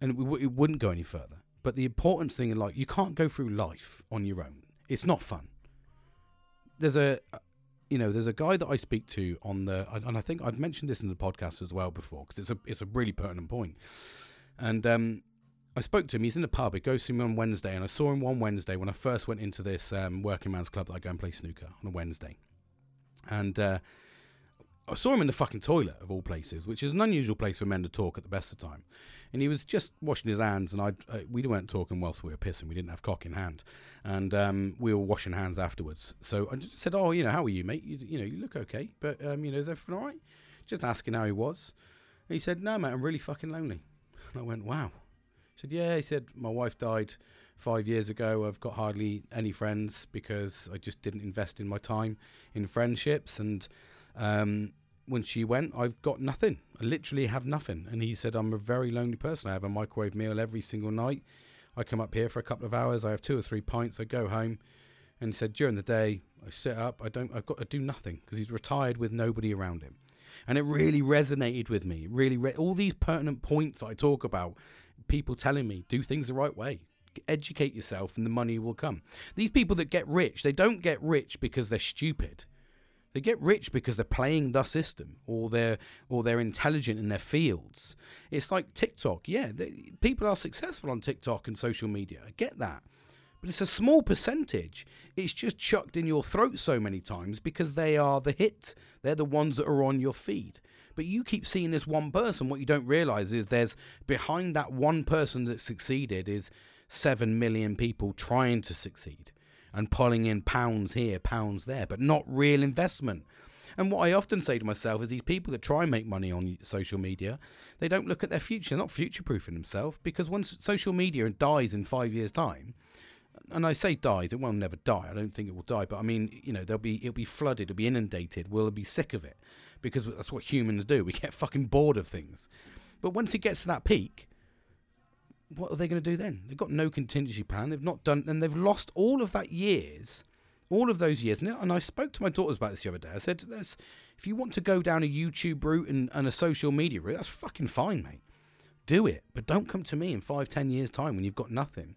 and it, it wouldn't go any further. But the important thing is life, you can't go through life on your own. It's not fun. There's a you know, there's a guy that I speak to on the, and I think I've mentioned this in the podcast as well before because it's a it's a really pertinent point. And um, I spoke to him. He's in the pub. He goes to me on Wednesday, and I saw him one Wednesday when I first went into this um, working man's club that I go and play snooker on a Wednesday. And uh, I saw him in the fucking toilet of all places, which is an unusual place for men to talk at the best of time. And he was just washing his hands, and I uh, we weren't talking whilst we were pissing. We didn't have cock in hand, and um, we were washing hands afterwards. So I just said, "Oh, you know, how are you, mate? You, you know, you look okay, but um, you know, is everything all right?" Just asking how he was. And he said, "No, mate, I'm really fucking lonely." And I went, "Wow." He said, "Yeah." He said, "My wife died." five years ago. I've got hardly any friends because I just didn't invest in my time in friendships. And um, when she went, I've got nothing. I literally have nothing. And he said, I'm a very lonely person. I have a microwave meal every single night. I come up here for a couple of hours. I have two or three pints. I go home. And he said, during the day, I sit up. I don't. I've got to do nothing because he's retired with nobody around him. And it really resonated with me. Really, re- all these pertinent points I talk about, people telling me do things the right way, educate yourself, and the money will come. These people that get rich, they don't get rich because they're stupid. They get rich because they're playing the system or they're or they're intelligent in their fields. It's like TikTok. Yeah, they, people are successful on TikTok and social media. I get that. But it's a small percentage. It's just chucked in your throat so many times because they are the hit. They're the ones that are on your feed. But you keep seeing this one person. What you don't realize is there's behind that one person that succeeded is 7 million people trying to succeed and pulling in pounds here, pounds there, but not real investment. And what I often say to myself is these people that try and make money on social media, they don't look at their future. They're not future proofing themselves because once social media dies in five years' time, and I say dies, it will never die. I don't think it will die, but I mean, you know, they'll be it'll be flooded, it'll be inundated. We'll be sick of it because that's what humans do. We get fucking bored of things. But once it gets to that peak, what are they going to do then? They've got no contingency plan. They've not done, and they've lost all of that years, all of those years. And I spoke to my daughters about this the other day. I said, if you want to go down a YouTube route and, and a social media route, that's fucking fine, mate. Do it, but don't come to me in five, ten years' time when you've got nothing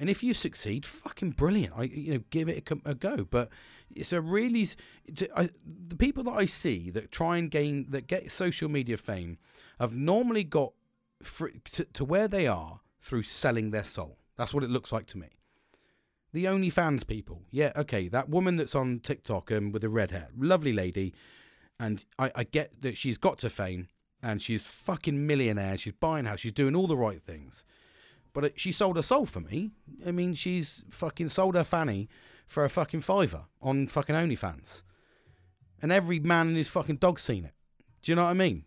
And if you succeed, fucking brilliant. I you know give it a, a go. But it's a really I, the people that I see that try and gain that get social media fame have normally got to, to where they are through selling their soul. That's what it looks like to me. The OnlyFans people, yeah, okay, that woman that's on TikTok and um, with the red hair, lovely lady, and I, I get that she's got to fame and she's fucking millionaire. She's buying house. She's doing all the right things. But it, she sold her soul for me. I mean, she's fucking sold her fanny for a fucking fiver on fucking OnlyFans. And every man and his fucking dog's seen it. Do you know what I mean?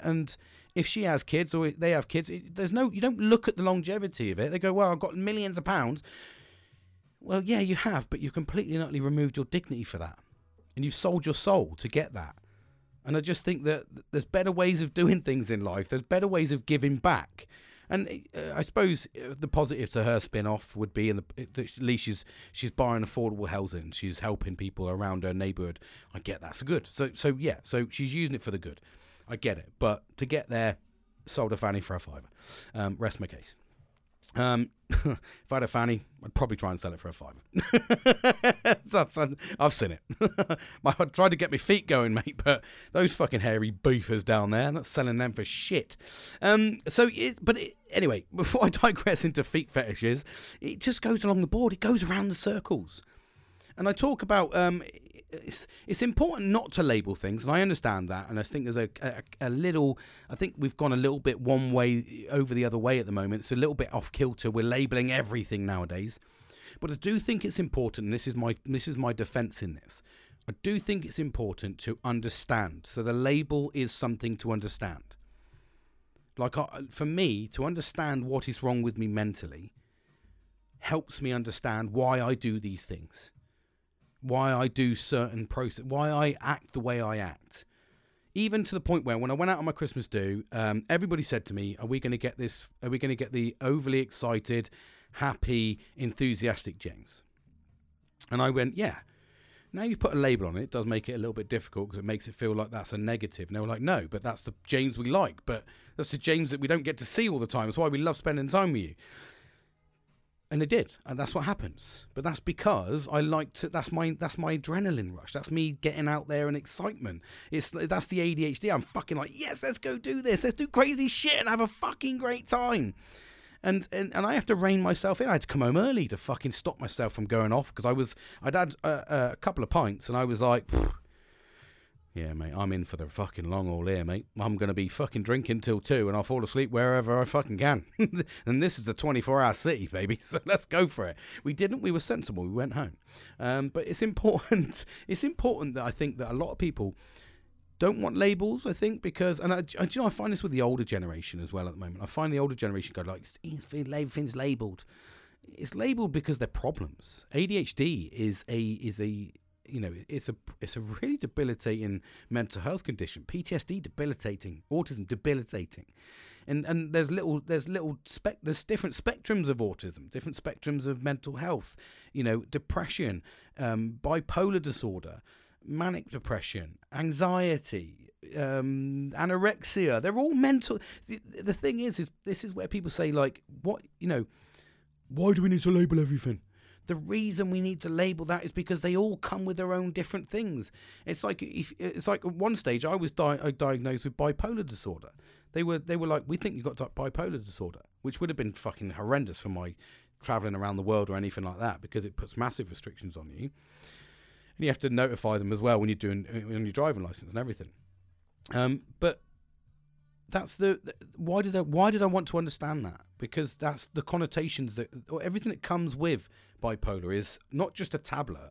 And if she has kids or they have kids, it, there's no, you don't look at the longevity of it. They go, well, I've got millions of pounds. Well, yeah, you have, but you've completely and utterly removed your dignity for that. And you've sold your soul to get that. And I just think that there's better ways of doing things in life. There's better ways of giving back. And uh, I suppose uh, the positive to her spin off would be the at least she's she's buying affordable housing. She's helping people around her neighborhood. I get that's good. So so yeah, so she's using it for the good. I get it. But to get there, sold a fanny for a fiver. Um, rest my case. Um, <laughs> if I had a fanny, I'd probably try and sell it for a fiver. <laughs> I've, seen it. <laughs> I tried to get my feet going, mate, but those fucking hairy beefers down there, I'm not selling them for shit. Um, so, it, but it, anyway, before I digress into feet fetishes, it just goes along the board. It goes around the circles. And I talk about um, it's it's important not to label things, and I understand that, and I think there's a, a, a little. I think we've gone a little bit one way over the other way at the moment. It's a little bit off kilter. We're labeling everything nowadays, but I do think it's important. And this is my this is my defence in this. I do think it's important to understand. So the label is something to understand. Like for me, to understand what is wrong with me mentally helps me understand why I do these things why I do certain process, why I act the way I act. Even to the point where when I went out on my Christmas do, um, everybody said to me, "Are we going to get this? Are we going to get the overly excited, happy, enthusiastic James?" And I went, "Yeah." Now you put a label on it, it does make it a little bit difficult because it makes it feel like that's a negative. And they were like, "No, but that's the James we like. But that's the James that we don't get to see all the time. That's why we love spending time with you." And it did and that's what happens. But that's because i like to that's my that's my adrenaline rush. That's me getting out there and excitement. It's that's the adhd i'm fucking like yes let's go do this. Let's do crazy shit and have a fucking great time. And, and and I have to rein myself in. I had to come home early to fucking stop myself from going off because I was I'd had a, a couple of pints and I was like, yeah, mate, I'm in for the fucking long haul here, mate. I'm going to be fucking drinking till two and I'll fall asleep wherever I fucking can. <laughs> and this is a 24 hour city, baby. <laughs> So let's go for it. We didn't, we were sensible. We went home. Um, but it's important. <laughs> It's important that I think that a lot of people don't want labels, I think, because, and I, you know, I find this with the older generation as well at the moment. I find the older generation go like, things labeled. It's labeled because they're problems. ADHD is a, is a, you know it's a it's a really debilitating mental health condition. PTSD debilitating autism debilitating. And and there's little there's little spec there's different spectrums of autism different spectrums of mental health you know depression um, bipolar disorder manic depression anxiety um, anorexia. They're all mental the, the thing is is this is where people say like what you know why do we need to label everything the reason we need to label that is because they all come with their own different things. It's like if, it's like at one stage I was di- uh, diagnosed with bipolar disorder. They were they were like, we think you've got bipolar disorder, which would have been fucking horrendous for my traveling around the world or anything like that because it puts massive restrictions on you. And you have to notify them as well when you're doing on your driving license and everything. Um, but that's the, why did I why did I want to understand that? Because that's the connotations that everything that comes with bipolar is not just a tablet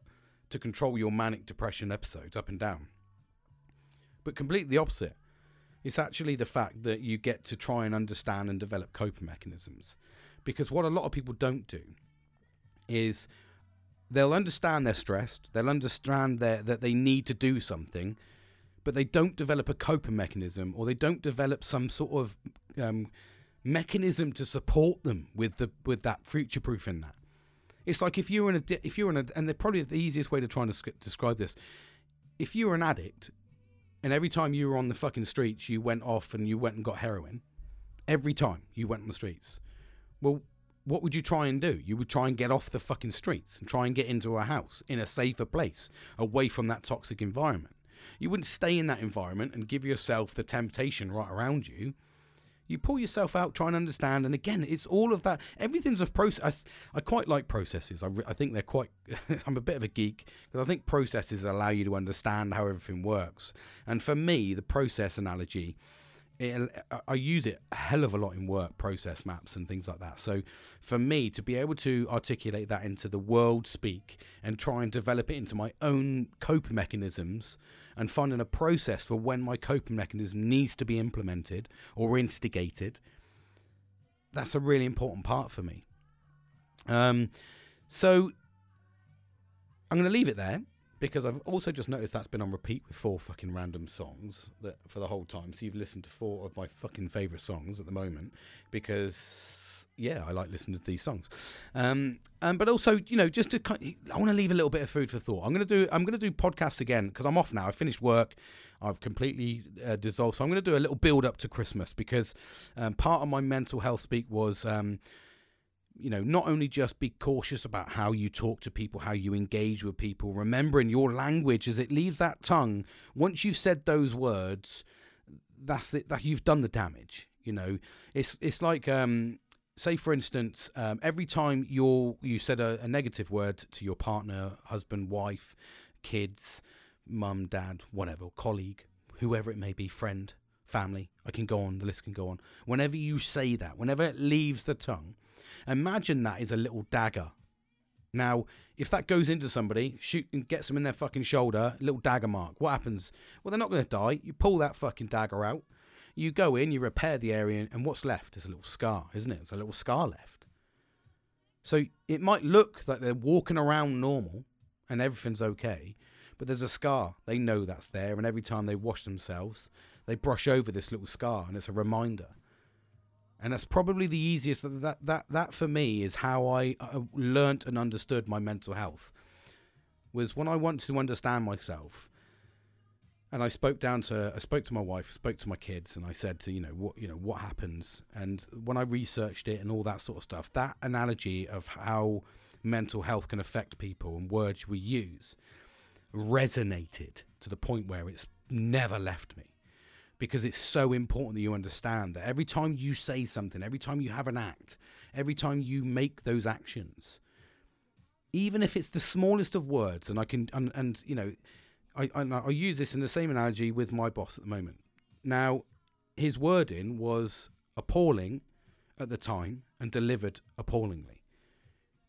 to control your manic depression episodes up and down, but completely the opposite. It's actually the fact that you get to try and understand and develop coping mechanisms. Because what a lot of people don't do is they'll understand they're stressed, they'll understand that they need to do something, but they don't develop a coping mechanism or they don't develop some sort of um, mechanism to support them with the with that future proofing that. It's like if you're in a if you're in a and they're probably the easiest way to try and describe this. If you were an addict, and every time you were on the fucking streets, you went off and you went and got heroin. Every time you went on the streets, well, what would you try and do? You would try and get off the fucking streets and try and get into a house in a safer place, away from that toxic environment. You wouldn't stay in that environment and give yourself the temptation right around you. You pull yourself out, try and understand, and again, it's all of that. Everything's a process. I, I quite like processes. I, I think they're quite. <laughs> I'm a bit of a geek because I think processes allow you to understand how everything works. And for me, the process analogy it, I use it a hell of a lot in work, process maps and things like that. So for me to be able to articulate that into the world speak and try and develop it into my own coping mechanisms and finding a process for when my coping mechanism needs to be implemented or instigated, that's a really important part for me. Um, so I'm going to leave it there because I've also just noticed that's been on repeat with four fucking random songs that for the whole time. So you've listened to four of my fucking favorite songs at the moment because yeah, I like listening to these songs. Um, um but also you know just to I want to leave a little bit of food for thought. I'm gonna do I'm gonna do podcasts again because I'm off now. I finished work. I've completely uh, dissolved. So I'm going to do a little build up to Christmas because um, part of my mental health speak was um, you know, not only just be cautious about how you talk to people, how you engage with people, remembering your language as it leaves that tongue. Once you've said those words, that's it. That you've done the damage. You know, it's it's like um, say for instance, um, every time you're you said a, a negative word to your partner, husband, wife, kids, mum, dad, whatever, colleague, whoever it may be, friend, family. I can go on. The list can go on. Whenever you say that, whenever it leaves the tongue Imagine that is a little dagger. Now, if that goes into somebody, shoot and gets them in their fucking shoulder, little dagger mark, what happens? Well, they're not going to die. You pull that fucking dagger out, you go in, you repair the area, and what's left is a little scar, isn't it? It's a little scar left. So it might look like they're walking around normal and everything's okay, but there's a scar. They know that's there, and every time they wash themselves, they brush over this little scar, and it's a reminder and that's probably the easiest that that that for me is how I uh, learnt and understood my mental health was when I wanted to understand myself and I spoke down to I spoke to my wife spoke to my kids and I said to you know what you know what happens? And when I researched it and all that sort of stuff that analogy of how mental health can affect people and words we use resonated to the point where it's never left me because it's so important that you understand that every time you say something, every time you have an act, every time you make those actions, even if it's the smallest of words, and I can, and, and you know, I, I, I use this in the same analogy with my boss at the moment. Now, his wording was appalling at the time and delivered appallingly.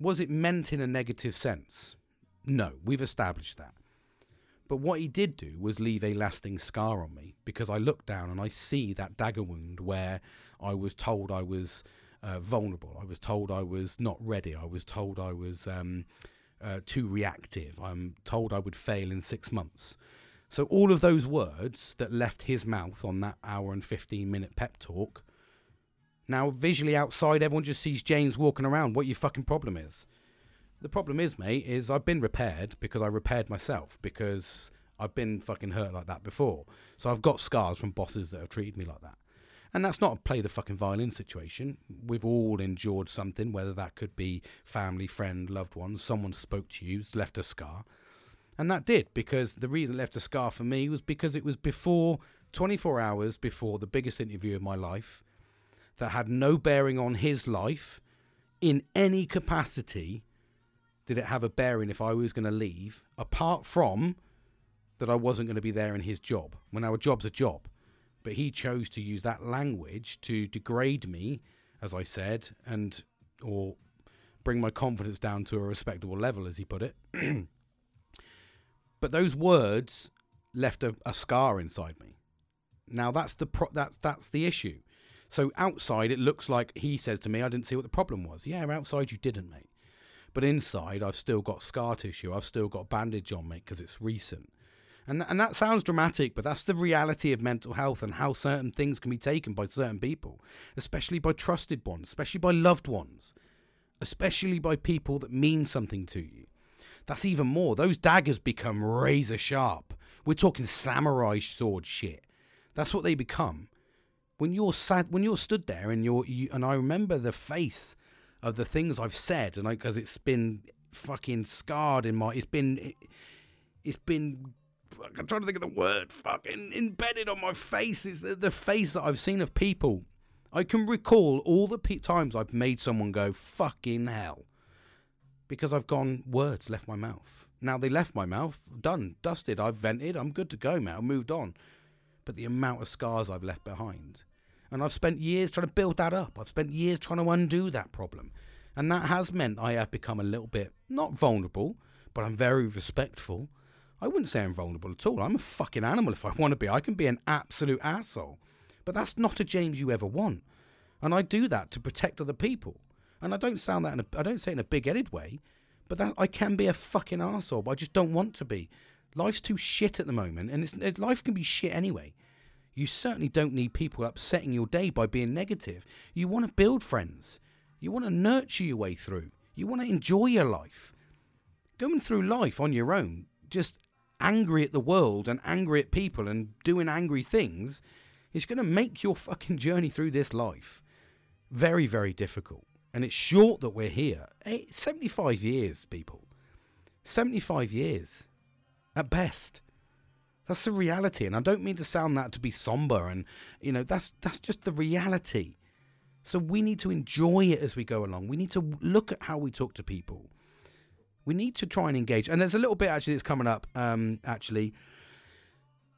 Was it meant in a negative sense? No, we've established that. But what he did do was leave a lasting scar on me because I look down and I see that dagger wound where I was told I was uh, vulnerable. I was told I was not ready. I was told I was um, uh, too reactive. I'm told I would fail in six months. So all of those words that left his mouth on that hour and 15 minute pep talk, now visually outside, everyone just sees James walking around. What your fucking problem is? The problem is, mate, is I've been repaired because I repaired myself because I've been fucking hurt like that before. So I've got scars from bosses that have treated me like that. And that's not a play the fucking violin situation. We've all endured something, whether that could be family, friend, loved ones. Someone spoke to you, left a scar. And that did, because the reason it left a scar for me was because it was before 24 hours before the biggest interview of my life that had no bearing on his life in any capacity did it have a bearing if I was going to leave, apart from that I wasn't going to be there in his job? When our job's a job. But he chose to use that language to degrade me, as I said, and or bring my confidence down to a respectable level, as he put it. <clears throat> but those words left a, a, scar inside me. Now that's the pro- that's that's the issue. So outside, it looks like he says to me, "I didn't see what the problem was." Yeah, outside you didn't, mate. But inside, I've still got scar tissue. I've still got bandage on me because it's recent. And, and that sounds dramatic, but that's the reality of mental health and how certain things can be taken by certain people, especially by trusted ones, especially by loved ones, especially by people that mean something to you. That's even more. Those daggers become razor sharp. We're talking samurai sword shit. That's what they become. When you're sad, when you're stood there and you're, you, and I remember the face of the things I've said, and because it's been fucking scarred in my, it's been, it, it's been. I'm trying to think of the word. Fucking embedded on my face. It's the, the face that I've seen of people. I can recall all the times I've made someone go fucking hell because I've gone words left my mouth. Now they left my mouth, done, dusted. I've vented. I'm good to go, man. I moved on. But the amount of scars I've left behind and I've spent years trying to build that up. I've spent years trying to undo that problem. And that has meant I have become a little bit, not vulnerable, but I'm very respectful. I wouldn't say I'm vulnerable at all. I'm a fucking animal if I want to be. I can be an absolute asshole. But that's not a James you ever want. And I do that to protect other people. And I don't sound that in a, I don't say it in a big-headed way, but that I can be a fucking asshole, but I just don't want to be. Life's too shit at the moment, and it's, life can be shit anyway. You certainly don't need people upsetting your day by being negative. You want to build friends. You want to nurture your way through. You want to enjoy your life. Going through life on your own, just angry at the world and angry at people and doing angry things, is going to make your fucking journey through this life very, very difficult. And it's short that we're here. 75 years, people. 75 years at best. That's the reality, and I don't mean to sound that to be somber, and you know that's that's just the reality. So we need to enjoy it as we go along. We need to look at how we talk to people. We need to try and engage. And there's a little bit actually that's coming up. Um, actually,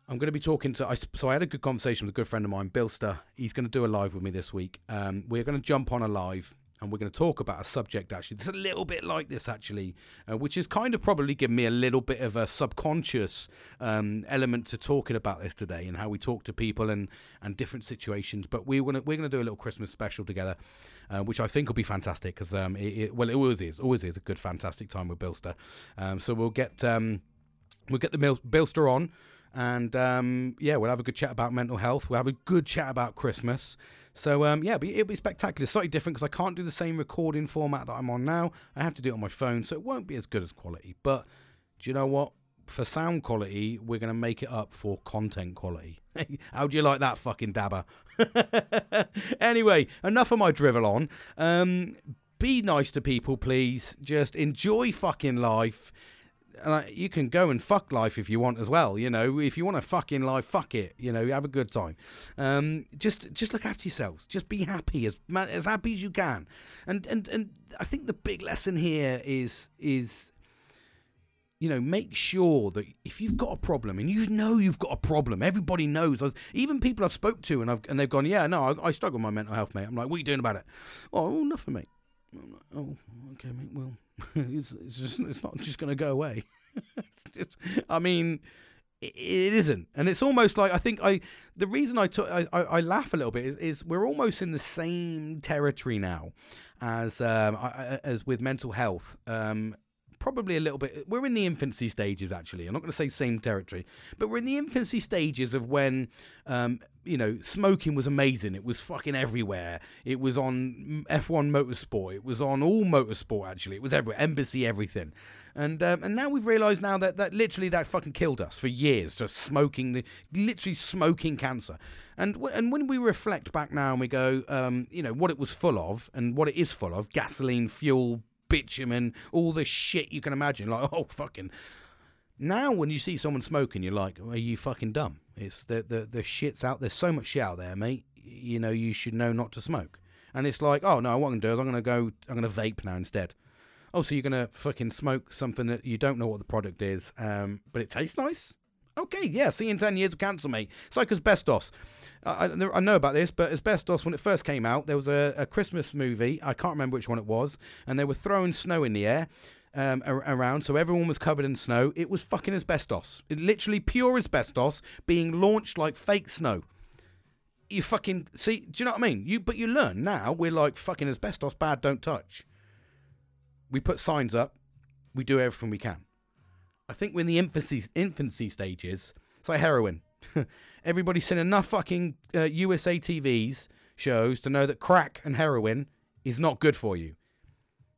I'm going to be talking to. I, so I had a good conversation with a good friend of mine, Bilster. He's going to do a live with me this week. Um, we're going to jump on a live and we're going to talk about a subject actually that's a little bit like this actually, uh, which is kind of probably given me a little bit of a subconscious um, element to talking about this today and how we talk to people and and different situations. But we we're going to do a little Christmas special together, uh, which I think will be fantastic because um, it, it, well it always is always is a good fantastic time with Bilster. Um, so we'll get um, we'll get the Bilster on. And um, yeah, we'll have a good chat about mental health. We'll have a good chat about Christmas. So um, yeah, it'll be spectacular. Slightly different because I can't do the same recording format that I'm on now. I have to do it on my phone, so it won't be as good as quality. But do you know what? For sound quality, we're going to make it up for content quality. <laughs> How do you like that fucking dabber? <laughs> anyway, enough of my drivel on. Um, be nice to people, please. Just enjoy fucking life uh, you can go and fuck life if you want as well. You know, if you want to fuck in life, fuck it. You know, have a good time. Um, just just look after yourselves. Just be happy as as happy as you can. And and and I think the big lesson here is is you know, make sure that if you've got a problem and you know you've got a problem, everybody knows. Even people I've spoke to and I've and they've gone, yeah, no, I, I struggle with my mental health, mate. I'm like, what are you doing about it? Oh, nothing, mate. Like, oh, okay, mate. Well, <laughs> it's, it's just it's not just going to go away. <laughs> it's just, I mean, it, it isn't, and it's almost like I think I the reason I took I, I, I laugh a little bit is, is, we're almost in the same territory now as um, as with mental health. Um, probably a little bit. We're in the infancy stages, actually. I'm not going to say same territory, but we're in the infancy stages of when, um, you know, smoking was amazing. It was fucking everywhere. It was on F1 Motorsport. It was on all motorsport, actually. It was everywhere. Embassy, everything. And um, and now we've realised now that, that literally that fucking killed us for years, just smoking, the literally smoking cancer. And w- and when we reflect back now and we go, um, you know, what it was full of and what it is full of, gasoline, fuel, bitumen, all the shit you can imagine. Like, <laughs> oh, fucking. Now, when you see someone smoking, you're like, are you fucking dumb? It's the, the, the shit's out There's so much shit out there, mate. You know, you should know not to smoke. And it's like, oh, no, what I'm going to do is I'm going to go, I'm going to vape now instead. Oh, so you're going to fucking smoke something that you don't know what the product is, um, but it tastes nice? Okay, yeah, see you in 10 years of cancer, mate. It's like asbestos. I, I, know about this, but asbestos, when it first came out, there was a, a, Christmas movie. I can't remember which one it was, and they were throwing snow in the air. Um, around, so everyone was covered in snow. It was fucking asbestos. It, literally pure asbestos being launched like fake snow. You fucking see? Do you know what I mean? You, but you learn now. We're like fucking asbestos bad. Don't touch. We put signs up. We do everything we can. I think we're in the infancy infancy stages. It's like heroin. <laughs> Everybody's seen enough fucking uh, USA TVs shows to know that crack and heroin is not good for you,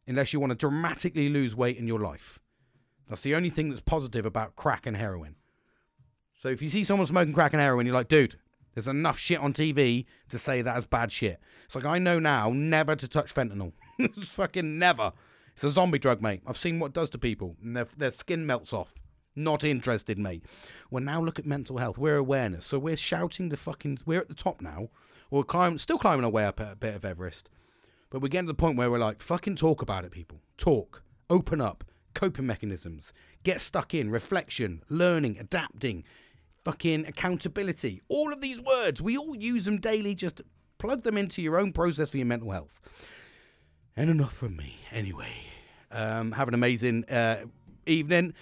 unless you want to dramatically lose weight in your life. That's the only thing that's positive about crack and heroin. So if you see someone smoking crack and heroin, you're like, dude, there's enough shit on TV to say that is bad shit. It's like I know now never to touch fentanyl. <laughs> it's fucking never. It's a zombie drug, mate. I've seen what it does to people, and their, their skin melts off. Not interested, mate. Well, now look at mental health. We're awareness. So we're shouting the fucking. We're at the top now. We're climbing, still climbing our way up a bit of Everest. But we're getting to the point where we're like, fucking talk about it, people. Talk. Open up. Coping mechanisms. Get stuck in. Reflection. Learning. Adapting. Fucking accountability. All of these words, we all use them daily. Just plug them into your own process for your mental health. And enough from me. Anyway, um, have an amazing uh, evening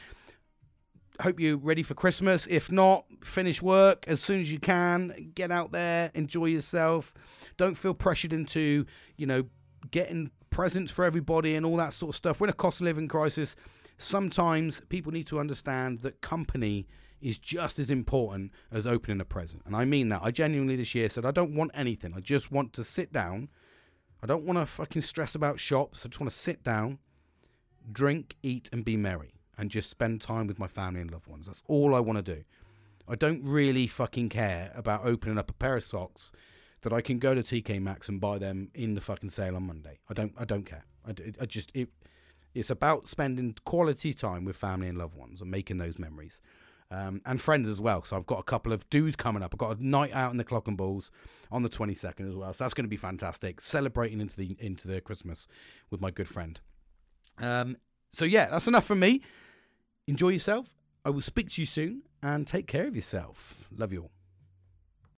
hope you're ready for Christmas. If not, finish work as soon as you can. Get out there, enjoy yourself. Don't feel pressured into, you know, getting presents for everybody and all that sort of stuff. We're in a cost of living crisis. Sometimes people need to understand that company is just as important as opening a present. And I mean that. I genuinely this year said, I don't want anything. I just want to sit down. I don't want to fucking stress about shops. I just want to sit down, drink, eat, and be merry and just spend time with my family and loved ones. That's all I want to do. I don't really fucking care about opening up a pair of socks that I can go to TK Maxx and buy them in the fucking sale on Monday. I don't. I don't care. I, I just it. It's about spending quality time with family and loved ones and making those memories. Um, and friends as well. So I've got a couple of dudes coming up. I've got a night out in the Clock and Balls on the 22nd as well. So that's going to be fantastic. Celebrating into the into the Christmas with my good friend. Um, so yeah, that's enough for me. Enjoy yourself. I will speak to you soon and take care of yourself. Love you all.